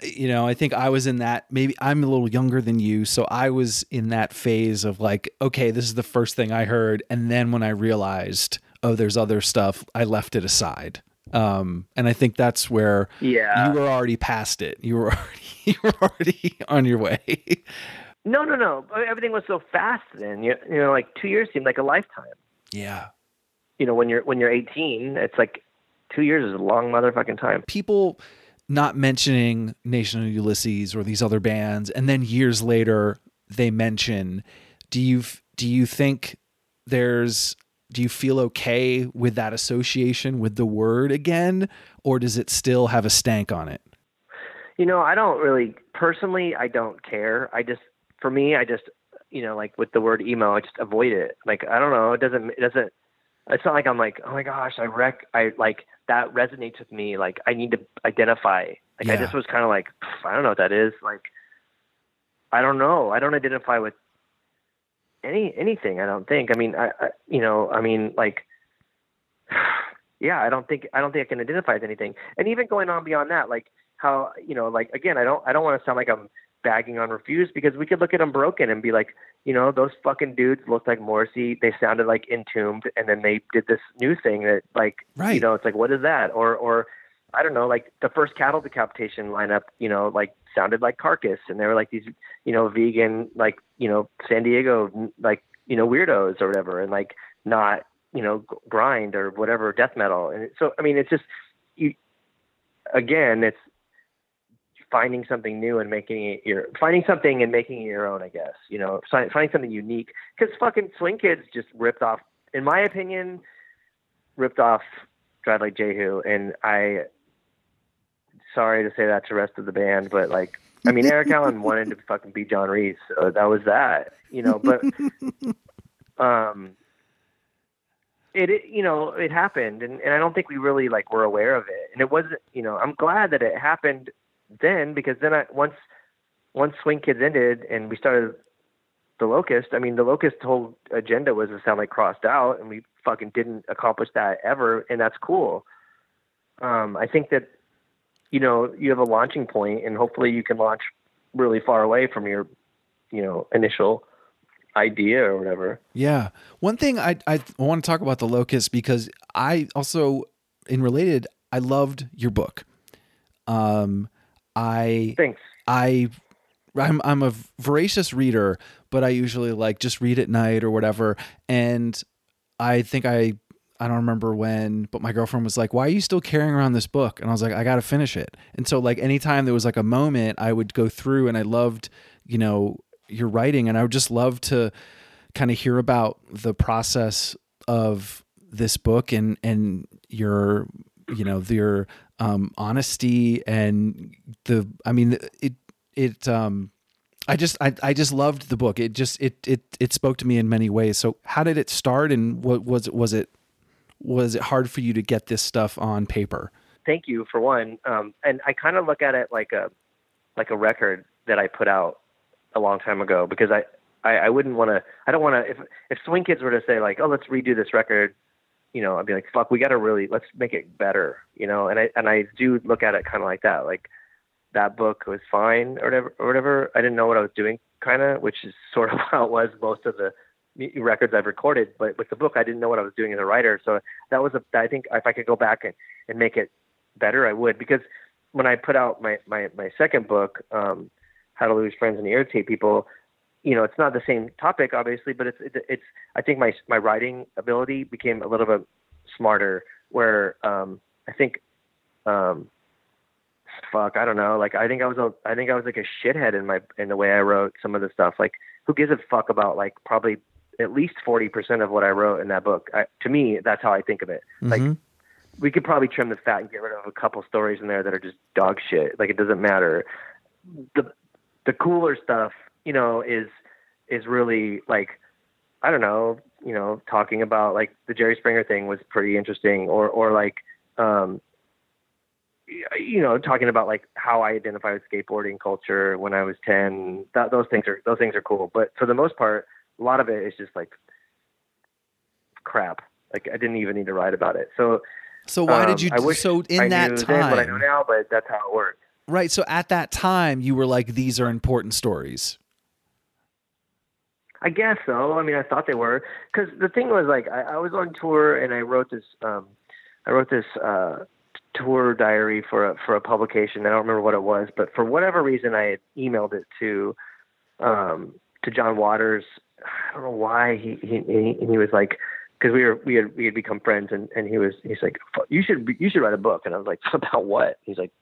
you know, I think I was in that maybe I'm a little younger than you, so I was in that phase of like, okay, this is the first thing I heard and then when I realized, oh, there's other stuff, I left it aside. Um, and I think that's where Yeah. you were already past it. You were already you were already on your way. No, no, no. Everything was so fast then. You, you know, like two years seemed like a lifetime. yeah. You know, when you're when you're 18, it's like two years is a long motherfucking time. people not mentioning Nation of Ulysses or these other bands, and then years later they mention. Do you do you think there's do you feel okay with that association with the word again, or does it still have a stank on it? You know, I don't really personally. I don't care. I just, for me, I just, you know, like with the word emo, I just avoid it. Like I don't know. It doesn't. It doesn't. It's not like I'm like, oh my gosh, I wreck. I like that resonates with me. Like I need to identify. Like I just was kind of like, I don't know what that is. Like I don't know. I don't identify with any anything. I don't think. I mean, I, I you know, I mean, like, yeah, I don't think I don't think I can identify with anything. And even going on beyond that, like how you know, like again, I don't I don't want to sound like I'm bagging on Refuse because we could look at Unbroken and be like, you know, those fucking dudes looked like Morrissey. They sounded like Entombed, and then they did this new thing that, like, Right. you know, it's like, what is that? Or or I don't know, like the first cattle decapitation lineup, you know, like sounded like Carcass, and they were like these, you know, vegan, like you know, San Diego, like you know, weirdos or whatever, and like not, you know, grind or whatever, death metal, and so I mean, it's just you. Again, it's finding something new and making it your finding something and making it your own. I guess you know, fi- finding something unique because fucking Swing Kids just ripped off, in my opinion, ripped off Drive Like Jehu, and I sorry to say that to the rest of the band, but like, I mean, Eric Allen wanted to fucking be John Reis, so that was that, you know. But, um, it, it you know it happened, and, and I don't think we really like were aware of it, and it wasn't, you know, I'm glad that it happened then because then I once once Swing Kids ended and we started the Locust. I mean, the Locust whole agenda was to sound like crossed out, and we fucking didn't accomplish that ever, and that's cool. Um, I think that you know you have a launching point, and hopefully you can launch really far away from your you know initial idea or whatever. Yeah. One thing I I want to talk about the locust because I also in related I loved your book. Um I Thanks. I I'm I'm a voracious reader, but I usually like just read at night or whatever. And I think I I don't remember when, but my girlfriend was like, "Why are you still carrying around this book?" And I was like, "I got to finish it." And so like anytime there was like a moment, I would go through and I loved, you know, your writing and I would just love to kind of hear about the process of this book and and your you know your um honesty and the I mean it it um I just I, I just loved the book. It just it it it spoke to me in many ways. So how did it start and what was was it was it hard for you to get this stuff on paper? Thank you for one. Um, and I kind of look at it like a like a record that I put out a long time ago because I I, I wouldn't want to. I don't want to. If if Swing Kids were to say like, oh, let's redo this record, you know, I'd be like, fuck, we got to really let's make it better, you know. And I and I do look at it kind of like that. Like that book was fine or whatever or whatever. I didn't know what I was doing, kind of, which is sort of how it was most of the records I've recorded. But with the book, I didn't know what I was doing as a writer. So that was a. I think if I could go back and and make it better, I would because when I put out my my my second book, um, How to Lose Friends and Irritate People, you know, it's not the same topic, obviously, but it's it's, it's I think my my writing ability became a little bit smarter. Where um, I think, um, fuck, I don't know. Like I think I was a I think I was like a shithead in my in the way I wrote some of the stuff. Like who gives a fuck about like probably at least forty percent of what I wrote in that book. I, to me, that's how I think of it. Like Mhm. we could probably trim the fat and get rid of a couple stories in there that are just dog shit. Like it doesn't matter. The the cooler stuff, you know, is is really like I don't know, you know, talking about like the Jerry Springer thing was pretty interesting, or or like um, you know, talking about like how I identify with skateboarding culture when I was ten. That those things are those things are cool, but for the most part, a lot of it is just like crap. Like I didn't even need to write about it. So So why um, did you? I wish so in I that then what I know now, but that's how it worked. right? So at that time, you were like, these are important stories. I guess so. I mean, I thought they were because the thing was like I, I was on tour and I wrote this. Um, I wrote this uh, tour diary for a for a publication. I don't remember what it was, but for whatever reason, I had emailed it to um, to John Waters. I don't know why he he he, he was like because we were we had we had become friends and and he was he's like you should you should write a book and I was like about what he's like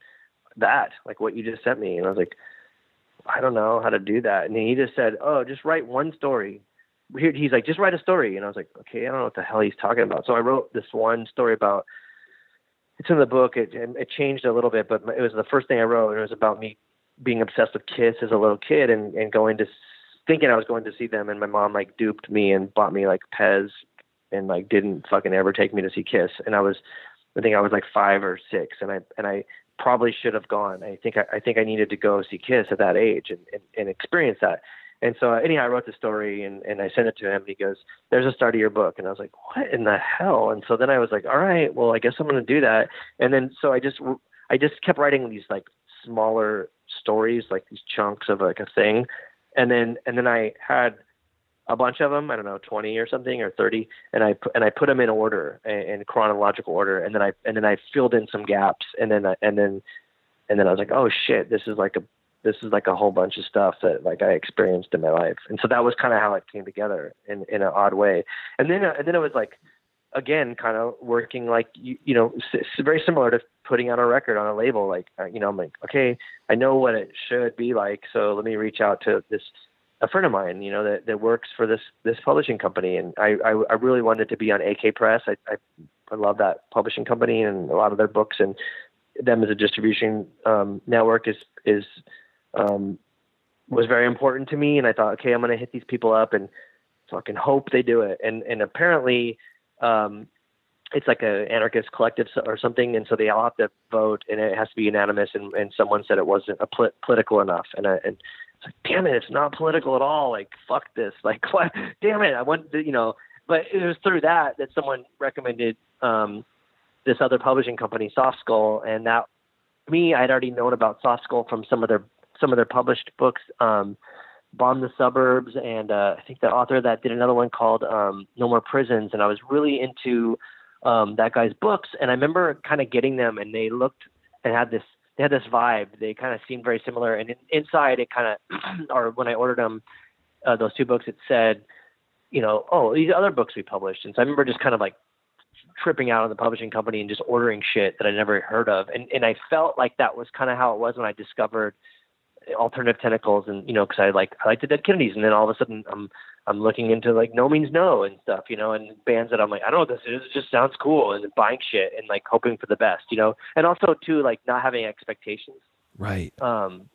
that like what you just sent me and I was like I don't know how to do that. And he just said, "Oh, just write one story." He's like, "Just write a story," and I was like, "Okay, I don't know what the hell he's talking about." So I wrote this one story about. It's in the book. It it changed a little bit, but it was the first thing I wrote, and it was about me being obsessed with Kiss as a little kid, and and going to thinking I was going to see them, and my mom like duped me and bought me like Pez, and like didn't fucking ever take me to see Kiss, and I was, I think I was like five or six, and I and I probably should have gone. I think I, I think I needed to go see Kiss at that age and, and, and experience that. And so uh, anyhow, I wrote the story and, and I sent it to him. And he goes, "There's a start of your book." And I was like, "What in the hell?" And so then I was like, "All right, well, I guess I'm going to do that." And then so I just I just kept writing these like smaller stories, like these chunks of like a thing. And then and then I had a bunch of them. I don't know, 20 or something or 30, and I and I put them in order in, in chronological order, and then I and then I filled in some gaps, and then I, and then and then I was like, oh shit, this is like a this is like a whole bunch of stuff that like I experienced in my life, and so that was kind of how it came together in in an odd way, and then and then it was like again kind of working like you you know s- s- very similar to putting out a record on a label like uh, you know I'm like okay I know what it should be like so let me reach out to this a friend of mine, you know, that, that works for this this publishing company, and I, I I really wanted to be on AK Press. I, I I love that publishing company and a lot of their books, and them as a distribution um, network is is um, was very important to me. And I thought, okay, I'm going to hit these people up and fucking hope they do it. And and apparently, um, it's like a anarchist collective or something, and so they all have to vote, and it has to be unanimous. And, and someone said it wasn't a pol- political enough, and I, and it's like, damn it, it's not political at all. Like, fuck this. Like, what? Damn it. I went, to, you know, but it was through that that someone recommended um, this other publishing company, Soft Skull, and that me, I'd already known about Soft Skull from some of their some of their published books, um, Bomb the Suburbs, and uh, I think the author that did another one called um, No More Prisons, and I was really into um, that guy's books, and I remember kind of getting them, and they looked and had this they had this vibe. They kind of seemed very similar, and in, inside it kind of, or when I ordered them, uh, those two books, it said, you know, oh, these other books we published, and so I remember just kind of like tripping out on the publishing company and just ordering shit that I never heard of, and and I felt like that was kind of how it was when I discovered alternative tentacles, and you know, because I like I like the Dead Kennedys, and then all of a sudden I'm I'm looking into like No Means No and stuff, you know, and bands that I'm like, I don't know what this is, it just sounds cool, and buying shit and like hoping for the best, you know, and also too like not having expectations. Right. Um,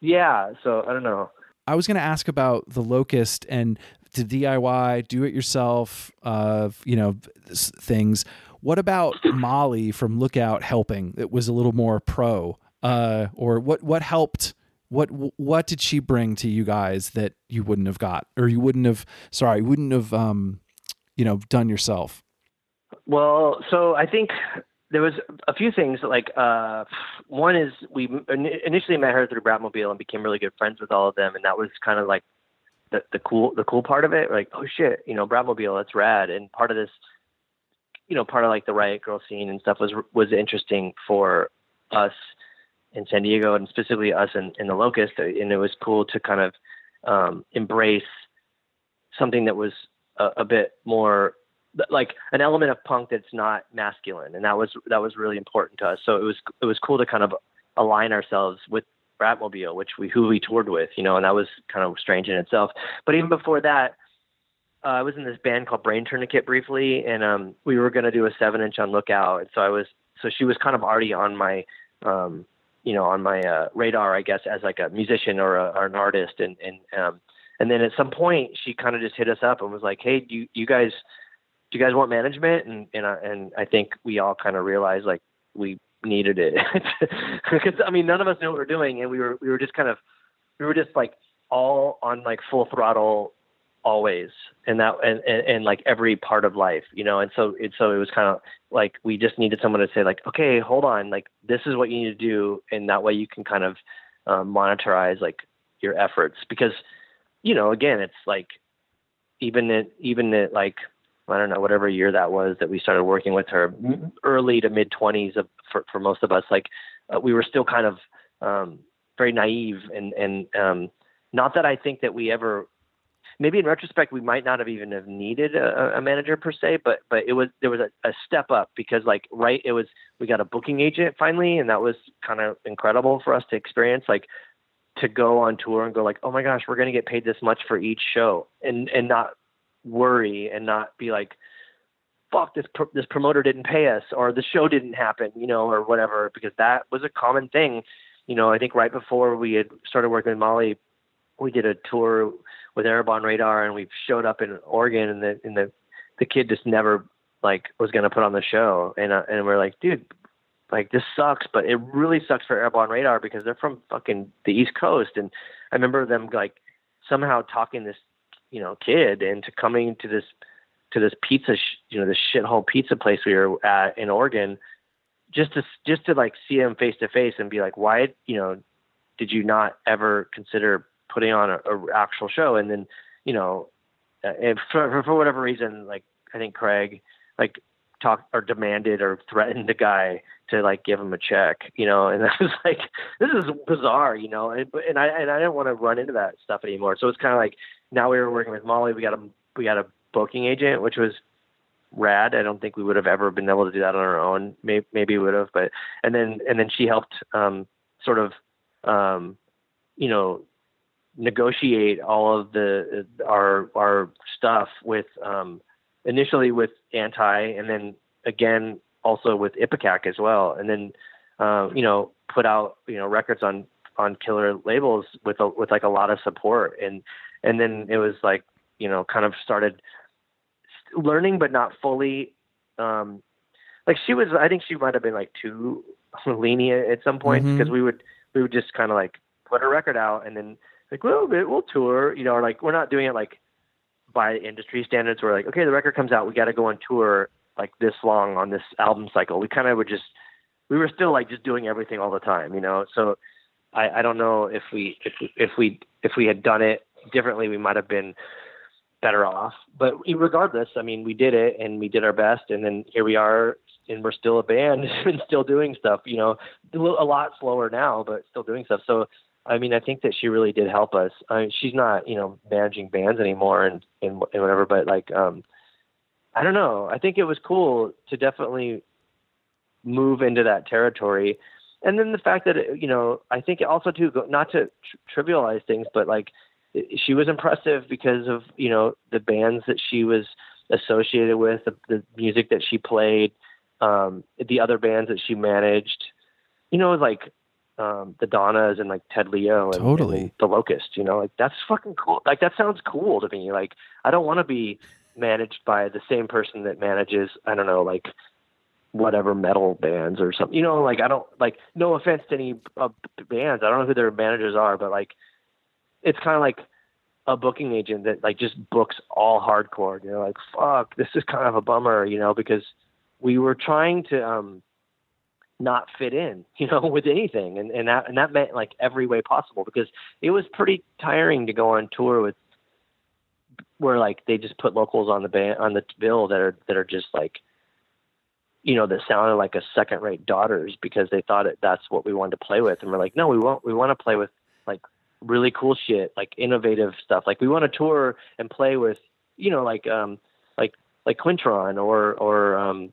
yeah, so I don't know. I was going to ask about the locust and the DIY, do it yourself, uh, you know, things. What about Molly from Lookout helping? It was a little more pro. Uh, or what? What helped? What What did she bring to you guys that you wouldn't have got, or you wouldn't have? Sorry, wouldn't have. Um, you know, done yourself. Well, so I think there was a few things. Like uh, one is we initially met her through Bratmobile and became really good friends with all of them, and that was kind of like the, the cool the cool part of it. Like, oh shit, you know, Bratmobile, that's rad. And part of this, you know, part of like the Riot Grrrl scene and stuff was was interesting for us in San Diego and specifically us in, in the Locust, and it was cool to kind of um, embrace something that was a, a bit more like an element of punk that's not masculine, and that was that was really important to us. So it was it was cool to kind of align ourselves with Bratmobile, which we who we toured with, you know, and that was kind of strange in itself. But even before that, uh, I was in this band called Brain Tourniquet briefly, and um, we were going to do a seven inch on Lookout, and so I was so she was kind of already on my um, you know on my uh, radar, I guess, as like a musician or, a, or an artist, and and um, and then at some point she kind of just hit us up and was like, hey, do you, you guys do you guys want management? And and I, and I think we all kind of realized like we needed it because I mean none of us knew what we were doing, and we were we were just kind of we were just like all on like full throttle always and that and, and, and like every part of life you know? And so it so it was kind of like we just needed someone to say like okay hold on like this is what you need to do and that way you can kind of um, monetize like your efforts. Because you know again it's like even at even at like I don't know whatever year that was that we started working with her early to mid 20s of for, for most of us like uh, we were still kind of um, very naive and and um, not that I think that we ever maybe in retrospect we might not have even have needed a, a manager per se, but but it was there was a, a, step up because like right it was we got a booking agent finally, and that was kind of incredible for us to experience like to go on tour and go like oh my gosh we're going to get paid this much for each show and and not worry and not be like fuck this pr- this promoter didn't pay us or the show didn't happen you know or whatever because that was a common thing. You know i think right before we had started working with molly we did a tour with Arab on Radar, and we showed up in Oregon, and the and the the kid just never like was going to put on the show, and uh, and we're like, dude, like this sucks, but it really sucks for Arab on Radar because they're from fucking the East Coast, and I remember them like somehow talking this you know kid into coming to this to this pizza sh- you know this shithole pizza place we were at in Oregon just to just to like see him face to face and be like why you know did you not ever consider putting on a, a actual show. And then, you know, uh, if for, for whatever reason, like I think Craig, like talked or demanded or threatened the guy to like give him a check, you know, and I was like, this is bizarre, you know, and, and I, and I didn't want to run into that stuff anymore. So it's kind of like now we were working with Molly, we got a, we got a booking agent, which was rad. I don't think we would have ever been able to do that on our own. Maybe, maybe would have, but, and then, and then she helped, um, sort of, um, you know, negotiate all of the our our stuff with um, initially with anti and then again also with Ipecac as well and then uh, you know put out you know records on on killer labels with a, with like a lot of support and and then it was like you know kind of started learning but not fully um like she was I think she might have been like too lenient at some point because mm-hmm. we would we would just kind of like put a record out and then like, well, we'll tour, you know, or like we're not doing it like by industry standards. We're like, okay, the record comes out, we got to go on tour like this long on this album cycle. We kind of would just, we were still like just doing everything all the time, you know. So I, I don't know if we if if we if we had done it differently, we might have been better off. But regardless, I mean, we did it and we did our best, and then here we are, and we're still a band and still doing stuff. You know, a lot slower now, but still doing stuff. So I mean, I think that she really did help us. I mean, she's not, you know, managing bands anymore and, and, and whatever, but like, um, I don't know. I think it was cool to definitely move into that territory. And then the fact that, it, you know, I think also too, not to tr- trivialize things, but like she was impressive because of, you know, the bands that she was associated with, the, the music that she played, um, the other bands that she managed, you know, like um, the Donnas and like Ted Leo and, totally. and the Locust. You know, like that's fucking cool. Like that sounds cool to me. Like I don't want to be managed by the same person that manages I don't know like whatever metal bands or something. You know, like I don't like no offense to any uh, bands. I don't know who their managers are, but like it's kind of like a booking agent that like just books all hardcore. You know, like fuck, this is kind of a bummer. You know, because we were trying to um not fit in, you know, with anything. And, and that, and that meant like every way possible because it was pretty tiring to go on tour with where like they just put locals on the band, on the bill that are, that are just like, you know, that sounded like a second rate daughters because they thought it, that's what we wanted to play with. And we're like, no, we want, we want to play with like really cool shit, like innovative stuff. Like we want to tour and play with, you know, like, um, like, like Quintron or, or, um,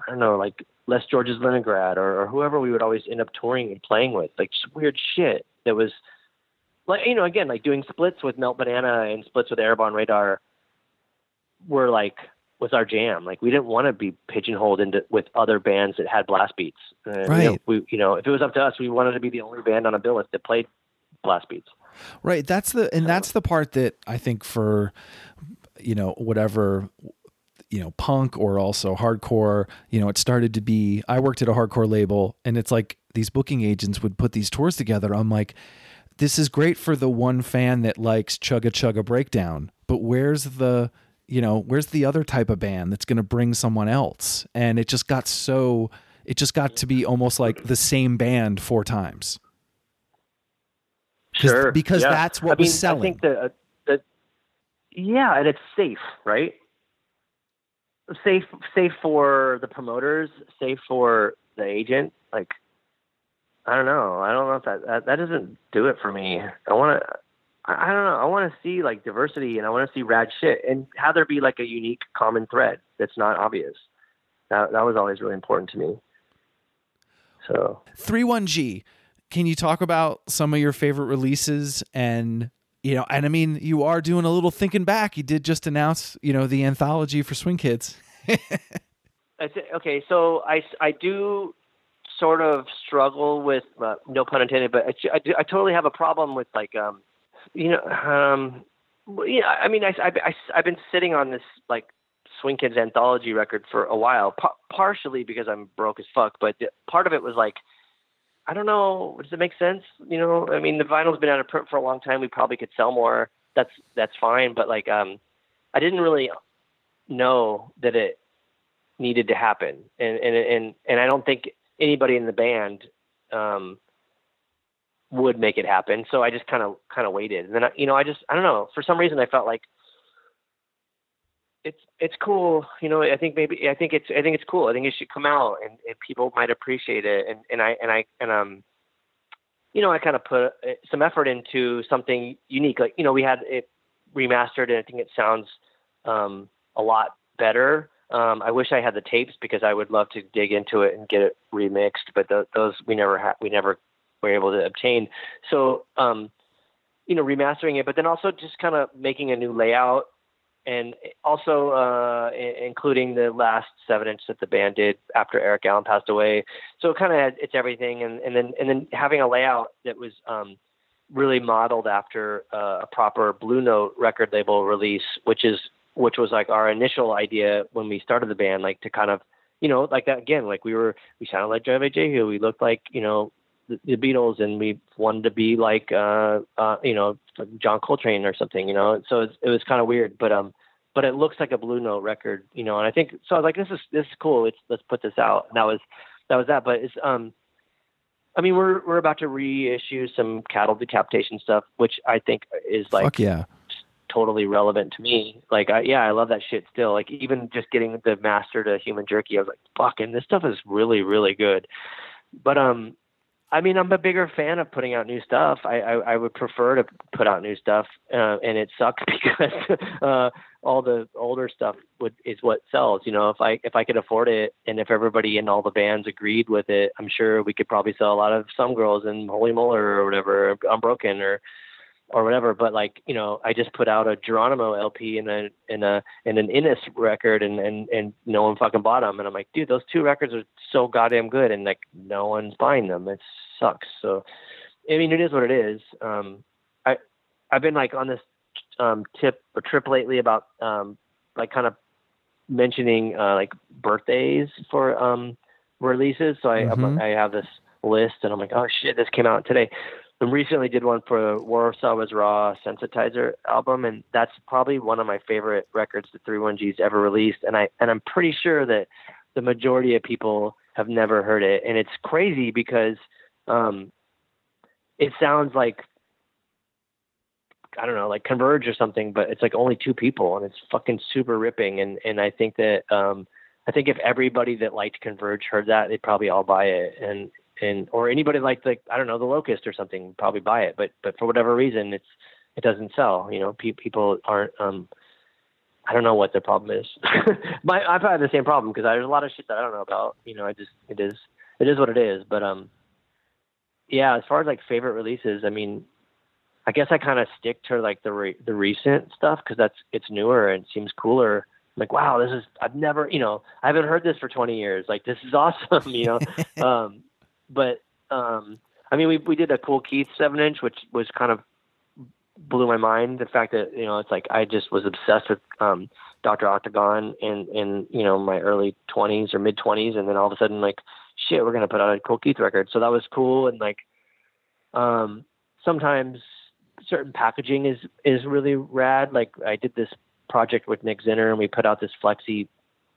I don't know, like Les Georges Leningrad or, or whoever we would always end up touring and playing with, like weird shit that was like you know again like doing splits with Melt Banana and splits with Arab on Radar were like was our jam. Like we didn't want to be pigeonholed into with other bands that had blast beats. And, right. You know, we you know if it was up to us, we wanted to be the only band on a bill list that played blast beats. Right. That's the and that's the part that I think for you know whatever you know punk or also hardcore. You know it started to be i worked at a hardcore label and it's like these booking agents would put these tours together. I'm like this is great for the one fan that likes chugga chugga breakdown but where's the you know where's the other type of band that's going to bring someone else? And it just got so it just got to be almost like the same band four times. Sure. because yeah. that's what I was mean, selling I think the, the yeah and it's safe right safe safe for the promoters safe for the agent like I don't know. I don't know if that that, that doesn't do it for me. I want to. I don't know. I want to see like diversity and I want to see rad shit and have there be like a unique common thread that's not obvious. That that was always really important to me. So three one G. Can you talk about some of your favorite releases and you know? And I mean, you are doing a little thinking back. You did just announce you know the anthology for Swing Kids. okay, so I I do sort of struggle with uh, no pun intended, but I, I, I, totally have a problem with like um, you know um, yeah. I mean, I, I, I I've been sitting on this like Swing Kids anthology record for a while, pa- partially because I'm broke as fuck, but part of it was like. I don't know. Does it make sense? You know, I mean, the vinyl's been out of print for a long time. We probably could sell more. That's that's fine. But like, um, I didn't really know that it needed to happen, and and and and I don't think anybody in the band um, would make it happen. So I just kind of kind of waited, and then I, you know I just I don't know for some reason I felt like it's it's cool. You know I think maybe I think it's I think it's cool. I think it should come out and, and people might appreciate it. And and I and I and um you know I kind of put some effort into something unique. Like you know we had it remastered and I think it sounds um, a lot better um, I wish I had the tapes because I would love to dig into it and get it remixed, but the, those we never had, we never were able to obtain. So, um, you know, remastering it, but then also just kind of making a new layout and also uh, including the last seven inch that the band did after Eric Allen passed away. So it kind of it's everything, and, and then and then having a layout that was um, really modeled after uh, a proper Blue Note record label release, which is which was like our initial idea when we started the band, like to kind of, you know, like that again, like we were, we sounded like Johnny Jehu. We looked like, you know, the, Beatles and we wanted to be like, uh, uh, you know, like John Coltrane or something, you know? So it, it was kind of weird, but, um, but it looks like a Blue Note record, you know, and I think, so I was like, this is, this is cool. Let's, let's put this out. And that was, that was that. But it's, um, I mean, we're, we're about to reissue some cattle decapitation stuff, which I think is like, Fuck yeah totally relevant to me. Like, I, yeah, I love that shit still. Like, even just getting the master to human jerky, I was like, fucking, this stuff is really, really good. But, um, I mean, I'm a bigger fan of putting out new stuff. I, I, I would prefer to put out new stuff, uh, and it sucks because uh, all the older stuff would is what sells. You know, if I if I could afford it, and if everybody in all the bands agreed with it, I'm sure we could probably sell a lot of Some Girls and Holy Molar or whatever, Unbroken or or whatever. But like, you know, I just put out a Geronimo LP and a and a and an Innis record, and and and no one fucking bought them. And I'm like, dude, those two records are so goddamn good, and like no one's buying them. It sucks. So, I mean, it is what it is. Um, I I've been like on this um tip or trip lately about um like kind of mentioning uh like birthdays for um releases. So I mm-hmm. I have this list, and I'm like, oh shit, this came out today recently did one for Warsaw was Raw Sensitizer album, and that's probably one of my favorite records that Three One G's ever released. And I and I'm pretty sure that the majority of people have never heard it, and it's crazy because um, it sounds like I don't know, like Converge or something, but it's like only two people, and it's fucking super ripping. And and I think that um, I think if everybody that liked Converge heard that, they'd probably all buy it. And and or anybody like like I don't know the Locust or something probably buy it, but but for whatever reason it's it doesn't sell. You know, pe- people aren't. um I don't know what their problem is. My I've had the same problem because there's a lot of shit that I don't know about. You know, I just it is it is what it is. But um, yeah, as far as like favorite releases, I mean, I guess I kind of stick to like the re- the recent stuff because that's it's newer and seems cooler. I'm like, wow, this is I've never, you know, I haven't heard this for 20 years. Like, this is awesome, you know. um, but um, I mean, we we did a Kool Keith seven inch, which was kind of blew my mind. The fact that you know, it's like I just was obsessed with um, Doctor Octagon in in you know my early twenties or mid twenties, and then all of a sudden, like, shit, we're gonna put out a Kool Keith record. So that was cool, and like, um, sometimes certain packaging is is really rad. Like I did this project with Nick Zinner, and we put out this flexi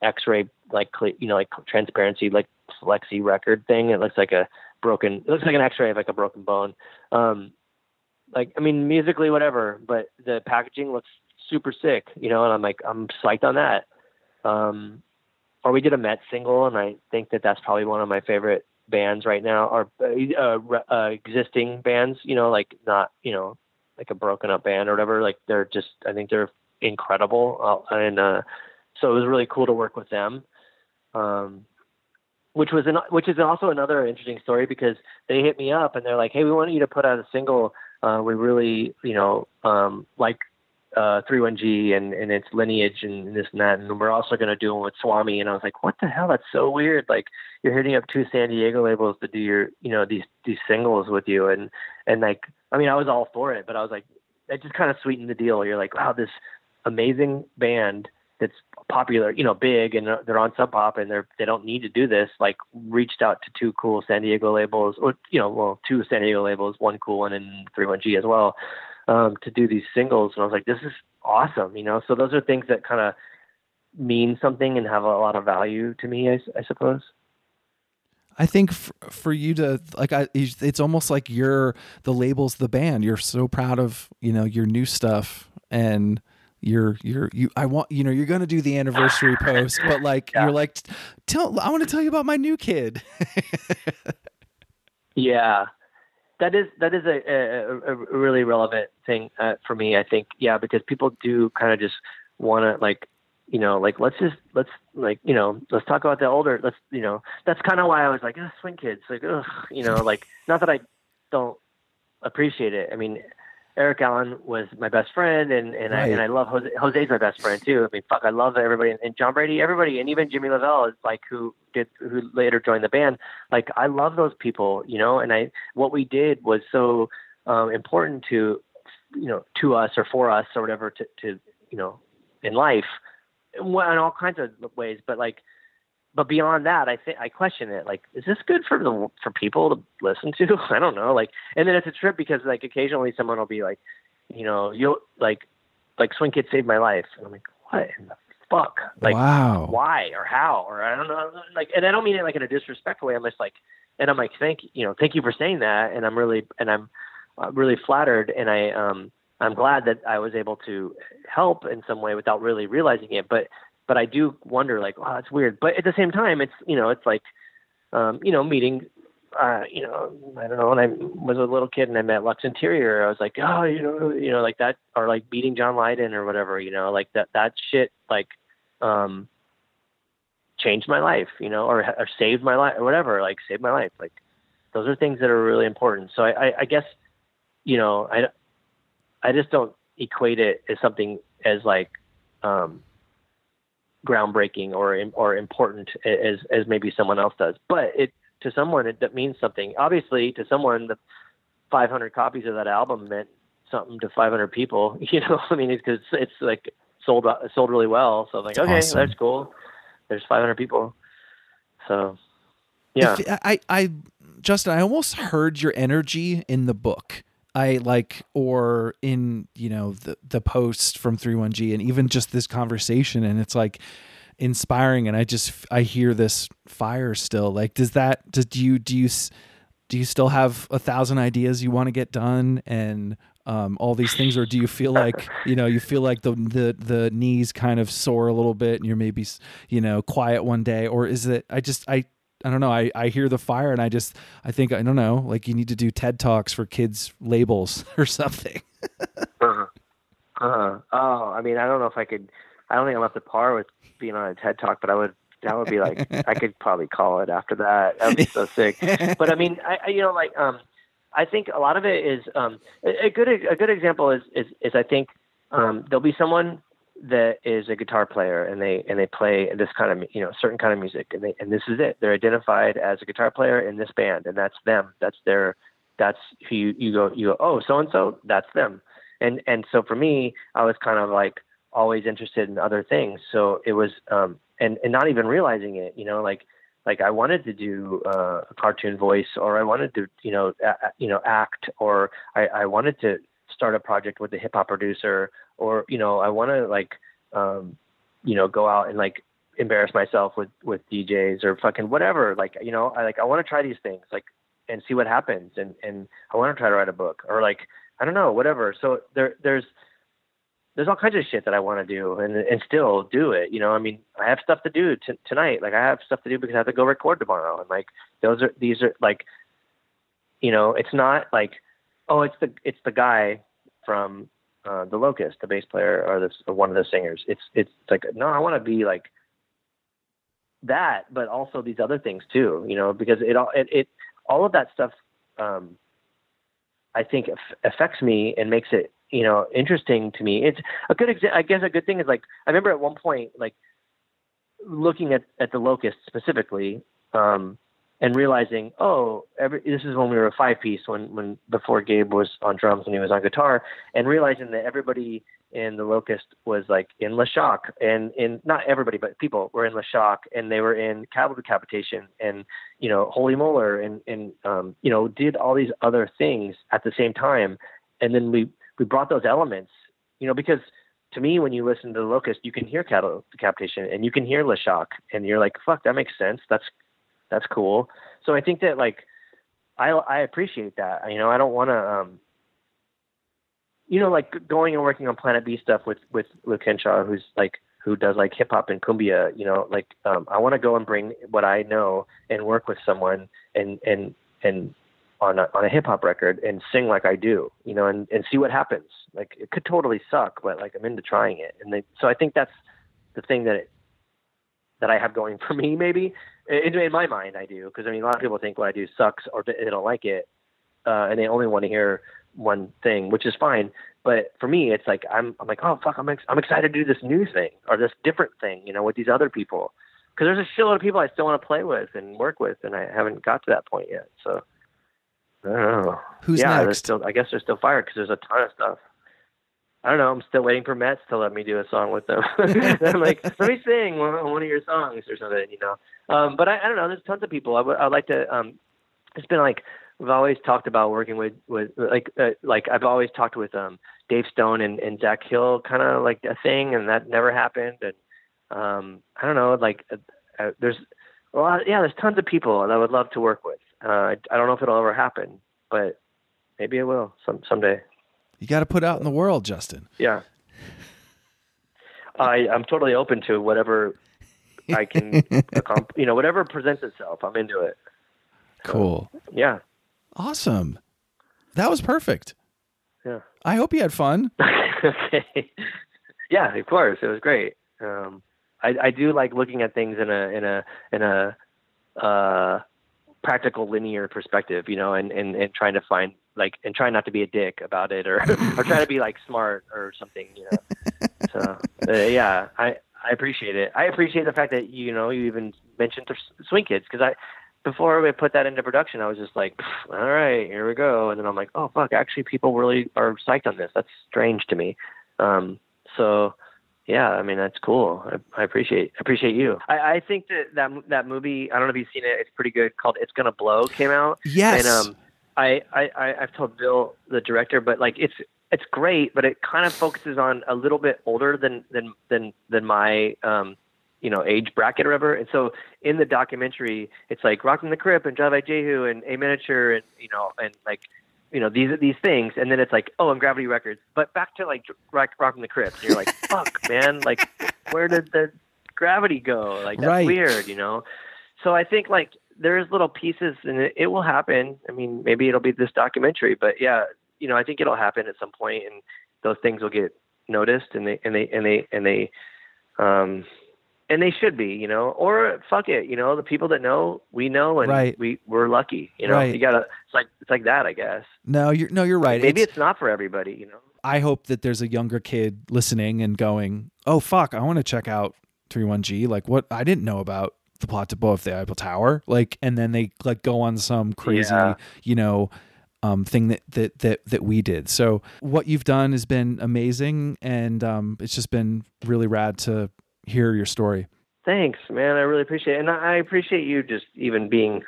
X-ray like you know like transparency like flexi record thing. It looks like a broken. It looks like an X-ray of like a broken bone. Um, like I mean musically whatever, but the packaging looks super sick, you know. And I'm like I'm psyched on that. Um, or we did a Met single, and I think that that's probably one of my favorite bands right now, or uh, uh, existing bands. You know, like not you know like a broken up band or whatever. Like they're just I think they're incredible, uh, and uh, so it was really cool to work with them. Um, which was an, which is also another interesting story because they hit me up and they're like, "Hey, we want you to put out a single. Uh, we really, you know, um, like uh, 31G and, and its lineage and this and that. And we're also going to do one with Swami. And I was like, what the hell? That's so weird. Like you're hitting up two San Diego labels to do your, you know, these, these singles with you. And, and like, I mean, I was all for it, but I was like, it just kind of sweetened the deal. You're like, wow, this amazing band that's popular, you know, big and they're on Sub Pop and they're, they don't need to do this. Like reached out to two cool San Diego labels or, you know, well, two San Diego labels, one cool one and 31G as well um, to do these singles, and I was like, this is awesome, you know. So those are things that kind of mean something and have a lot of value to me, I, I suppose. I think for, for you to like, I, it's almost like you're the label's the band. You're so proud of you know your new stuff, and you're you're you. I want you know you're gonna do the anniversary post, but like yeah. you're like, tell I want to tell you about my new kid. yeah, that is that is a, a, a really relevant thing uh, for me. I think, yeah, because people do kind of just want to like, you know, like let's just let's like you know let's talk about the older. Let's you know that's kind of why I was like oh, swing kids, like ugh, you know, like not that I don't appreciate it. I mean, Eric Allen was my best friend, and and right. I and I love Jose. Jose's my best friend too. I mean, fuck, I love everybody, and John Brady, everybody, and even Jimmy LaValle is like who did who later joined the band. Like I love those people, you know. And I what we did was so um, important to you know to us or for us or whatever to to you know in life, in all kinds of ways. But like but beyond that, I think I question it. Like, is this good for the for people to listen to? I don't know. Like, and then it's a trip because like occasionally someone will be like, you know, you'll like, like Swing Kid saved my life, and I'm like, what in the fuck? Like, wow, why or how or I don't know. Like, and I don't mean it like in a disrespectful way. I'm just like, and I'm like, thank you know, thank you for saying that, and I'm really and I'm uh, really flattered, and I um I'm glad that I was able to help in some way without really realizing it, but but I do wonder, like, wow, that's weird. But at the same time, it's you know, it's like, um, you know, meeting, uh, you know, I don't know. When I was a little kid and I met Lux Interior, I was like, oh, you know, you know, like that, or like meeting John Lydon or whatever, you know, like that that shit, like, um, changed my life, you know, or or saved my life or whatever, like saved my life. Like those are things that are really important. So I, I, I guess, you know, I, I just don't equate it as something as like, um, groundbreaking or or important as as maybe someone else does. But it to someone it that means something. Obviously, to someone the 500 copies of that album meant something to 500 people. You know, I mean, because it's, it's like sold sold really well. So I'm like, that's okay, awesome. that's cool. There's 500 people. So yeah, if, I I Justin, I almost heard your energy in the book. I like, or in you know the the post from 31G, and even just this conversation, and it's like inspiring, and I just I hear this fire still. Like, does that does do you do you do you still have a thousand ideas you want to get done, and um, all these things, or do you feel like you know you feel like the the the knees kind of sore a little bit, and you're maybe you know quiet one day, or is it? I just I I don't know. I, I hear the fire and I just I think I don't know. Like you need to do TED talks for kids labels or something. uh-huh. Uh-huh. Oh, I mean, I don't know if I could. I don't think I'm up to par with being on a TED talk, but I would. That would be like I could probably call it after that. That would be so sick. But I mean, I, you know like um, I think a lot of it is um a, a good a good example is is is I think um there'll be someone that is a guitar player and they and they play this kind of you know certain kind of music and they and this is it. They're identified as a guitar player in this band and that's them. That's their that's who you, you go you go oh so and so that's them. And and so for me I was kind of like always interested in other things. So it was um and and not even realizing it you know like like I wanted to do uh, a cartoon voice or I wanted to you know you know act or I, I wanted to start a project with a hip hop producer, or you know, I want to like, um, you know, go out and like embarrass myself with with DJs or fucking whatever. Like, you know, I like I want to try these things, like, and see what happens, and and I want to try to write a book, or like, I don't know, whatever. So there there's there's all kinds of shit that I want to do and and still do it. You know, I mean, I have stuff to do t- tonight. Like I have stuff to do because I have to go record tomorrow. And like those are these are like, you know, it's not like, oh, it's the it's the guy from uh, the Locust, the bass player or this or one of the singers. It's it's like no, I want to be like that, but also these other things too. You know, because it all it, it all of that stuff. Um, I think affects me and makes it you know interesting to me. It's a good exa- I guess a good thing is like I remember at one point like looking at at the locust specifically um, and realizing oh every this is when we were a five piece when when before Gabe was on drums and he was on guitar and realizing that everybody in the locust was like in Le Shok and in not everybody but people were in Le Shok and they were in Cattle Decapitation and you know Holy Molar and and um, you know did all these other things at the same time and then we we brought those elements, you know, because to me, when you listen to the Locust, you can hear cattle decapitation and you can hear Le Shok, and you're like, "Fuck, that makes sense. That's that's cool." So I think that like I I appreciate that. You know, I don't want to, um, you know, like going and working on Planet B stuff with with Luke Henshaw, who's like who does like hip hop and cumbia. You know, like um, I want to go and bring what I know and work with someone and and and on a, on a hip hop record and sing like I do, you know, and, and see what happens. Like it could totally suck, but like I'm into trying it. And they, so I think that's the thing that it, that I have going for me, maybe in, in my mind, I do. Cause I mean, a lot of people think what I do sucks or they don't like it. Uh, and they only want to hear one thing, which is fine. But for me, it's like, I'm, I'm like, oh fuck, I'm, ex- I'm excited to do this new thing or this different thing, you know, with these other people. Cause there's a shitload of people I still want to play with and work with. And I haven't got to that point yet. So, I don't know. Who's yeah, next? Still, I guess they're still fired because there's a ton of stuff. I don't know. I'm still waiting for Metz to let me do a song with them. I'm like, let me sing one, one of your songs or something, you know. Um, but I, I don't know. There's tons of people. I would I'd like to. Um, it's been like we've always talked about working with with like uh, like I've always talked with um Dave Stone and, and Zach Hill, kind of like a thing, and that never happened. And um, I don't know. Like uh, uh, there's well, yeah, there's tons of people that I would love to work with. Uh, I, I don't know if it'll ever happen, but maybe it will some someday. You got to put out in the world, Justin. Yeah. I I'm totally open to whatever I can, accomplish, you know, whatever presents itself. I'm into it. So, cool. Yeah. Awesome. That was perfect. Yeah. I hope you had fun. okay. Yeah, of course. It was great. Um, I, I do like looking at things in a in a in a uh, practical linear perspective, you know, and, and, and trying to find like and try not to be a dick about it or or try to be like smart or something, you know. so uh, yeah, I I appreciate it. I appreciate the fact that you know you even mentioned the Swing Kids because I before we put that into production, I was just like, all right, here we go, and then I'm like, oh fuck, actually people really are psyched on this. That's strange to me. Um, so yeah, I mean that's cool. I, I appreciate appreciate you. I, I think that, that that movie. I don't know if you've seen it. It's pretty good. Called "It's Gonna Blow" came out. Yes. And um, I I I've told Bill the director, but like it's it's great, but it kind of focuses on a little bit older than than than than my um you know age bracket or whatever. And so in the documentary, it's like Rockin' the Crypt and Jive Jehu and A Miniature and you know and like you know these these things, and then it's like, oh, I'm Gravity Records. But back to like rock, rocking the crypt, you're like, fuck, man, like where did the gravity go? Like that's right. weird, you know. So I think like there's little pieces, and it, it will happen. I mean, maybe it'll be this documentary, but yeah, you know, I think it'll happen at some point, and those things will get noticed, and they and they and they and they um and they should be, you know, or fuck it, you know, the people that know, we know, and right. we we're lucky, you know. Right. You gotta, it's like it's like that, I guess. No, you're no, you're right. Maybe It's- it's, not for everybody, you know. I hope that there's a younger kid listening and going, "Oh fuck, I want to check out 31G. Like what I didn't know about the plot to blow up the Eiffel Tower." Like and then they like go on some crazy, Yeah. you know, um thing that that that that we did. So what you've done has been amazing and um it's just been really rad to hear your story. Thanks, man. I really appreciate it, and I I appreciate you just even being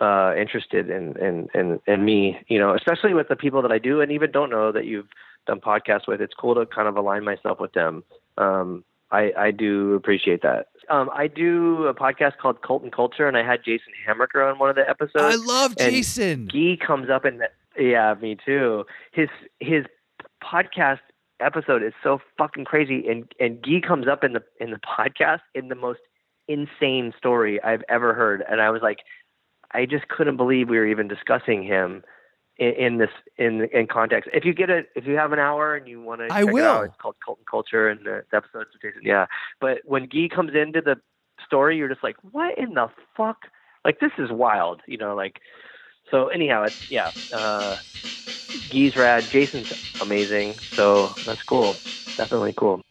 uh, interested in, in in in me. You know, especially with the people that I do and even don't know that you've done podcasts with. It's cool to kind of align myself with them. Um, I, I do appreciate that. Um, I do a podcast called Cult and Culture, and I had Jason Hammerker on one of the episodes. I love Jason. Gee comes up in the yeah, me too. His his podcast episode is so fucking crazy, and and Gee comes up in the in the podcast in the most insane story I've ever heard, and I was like, I just couldn't believe we were even discussing him in, in this in in context. If you get a if you have an hour and you want to, I check It will. out, it's called Cult and Culture, and the, episodes with Jason. Yeah, but when Gee comes into the story, you're just like, what in the fuck? Like this is wild, you know, like. So anyhow, it's yeah. Uh, Gee's rad. Jason's amazing. So that's cool. Definitely cool.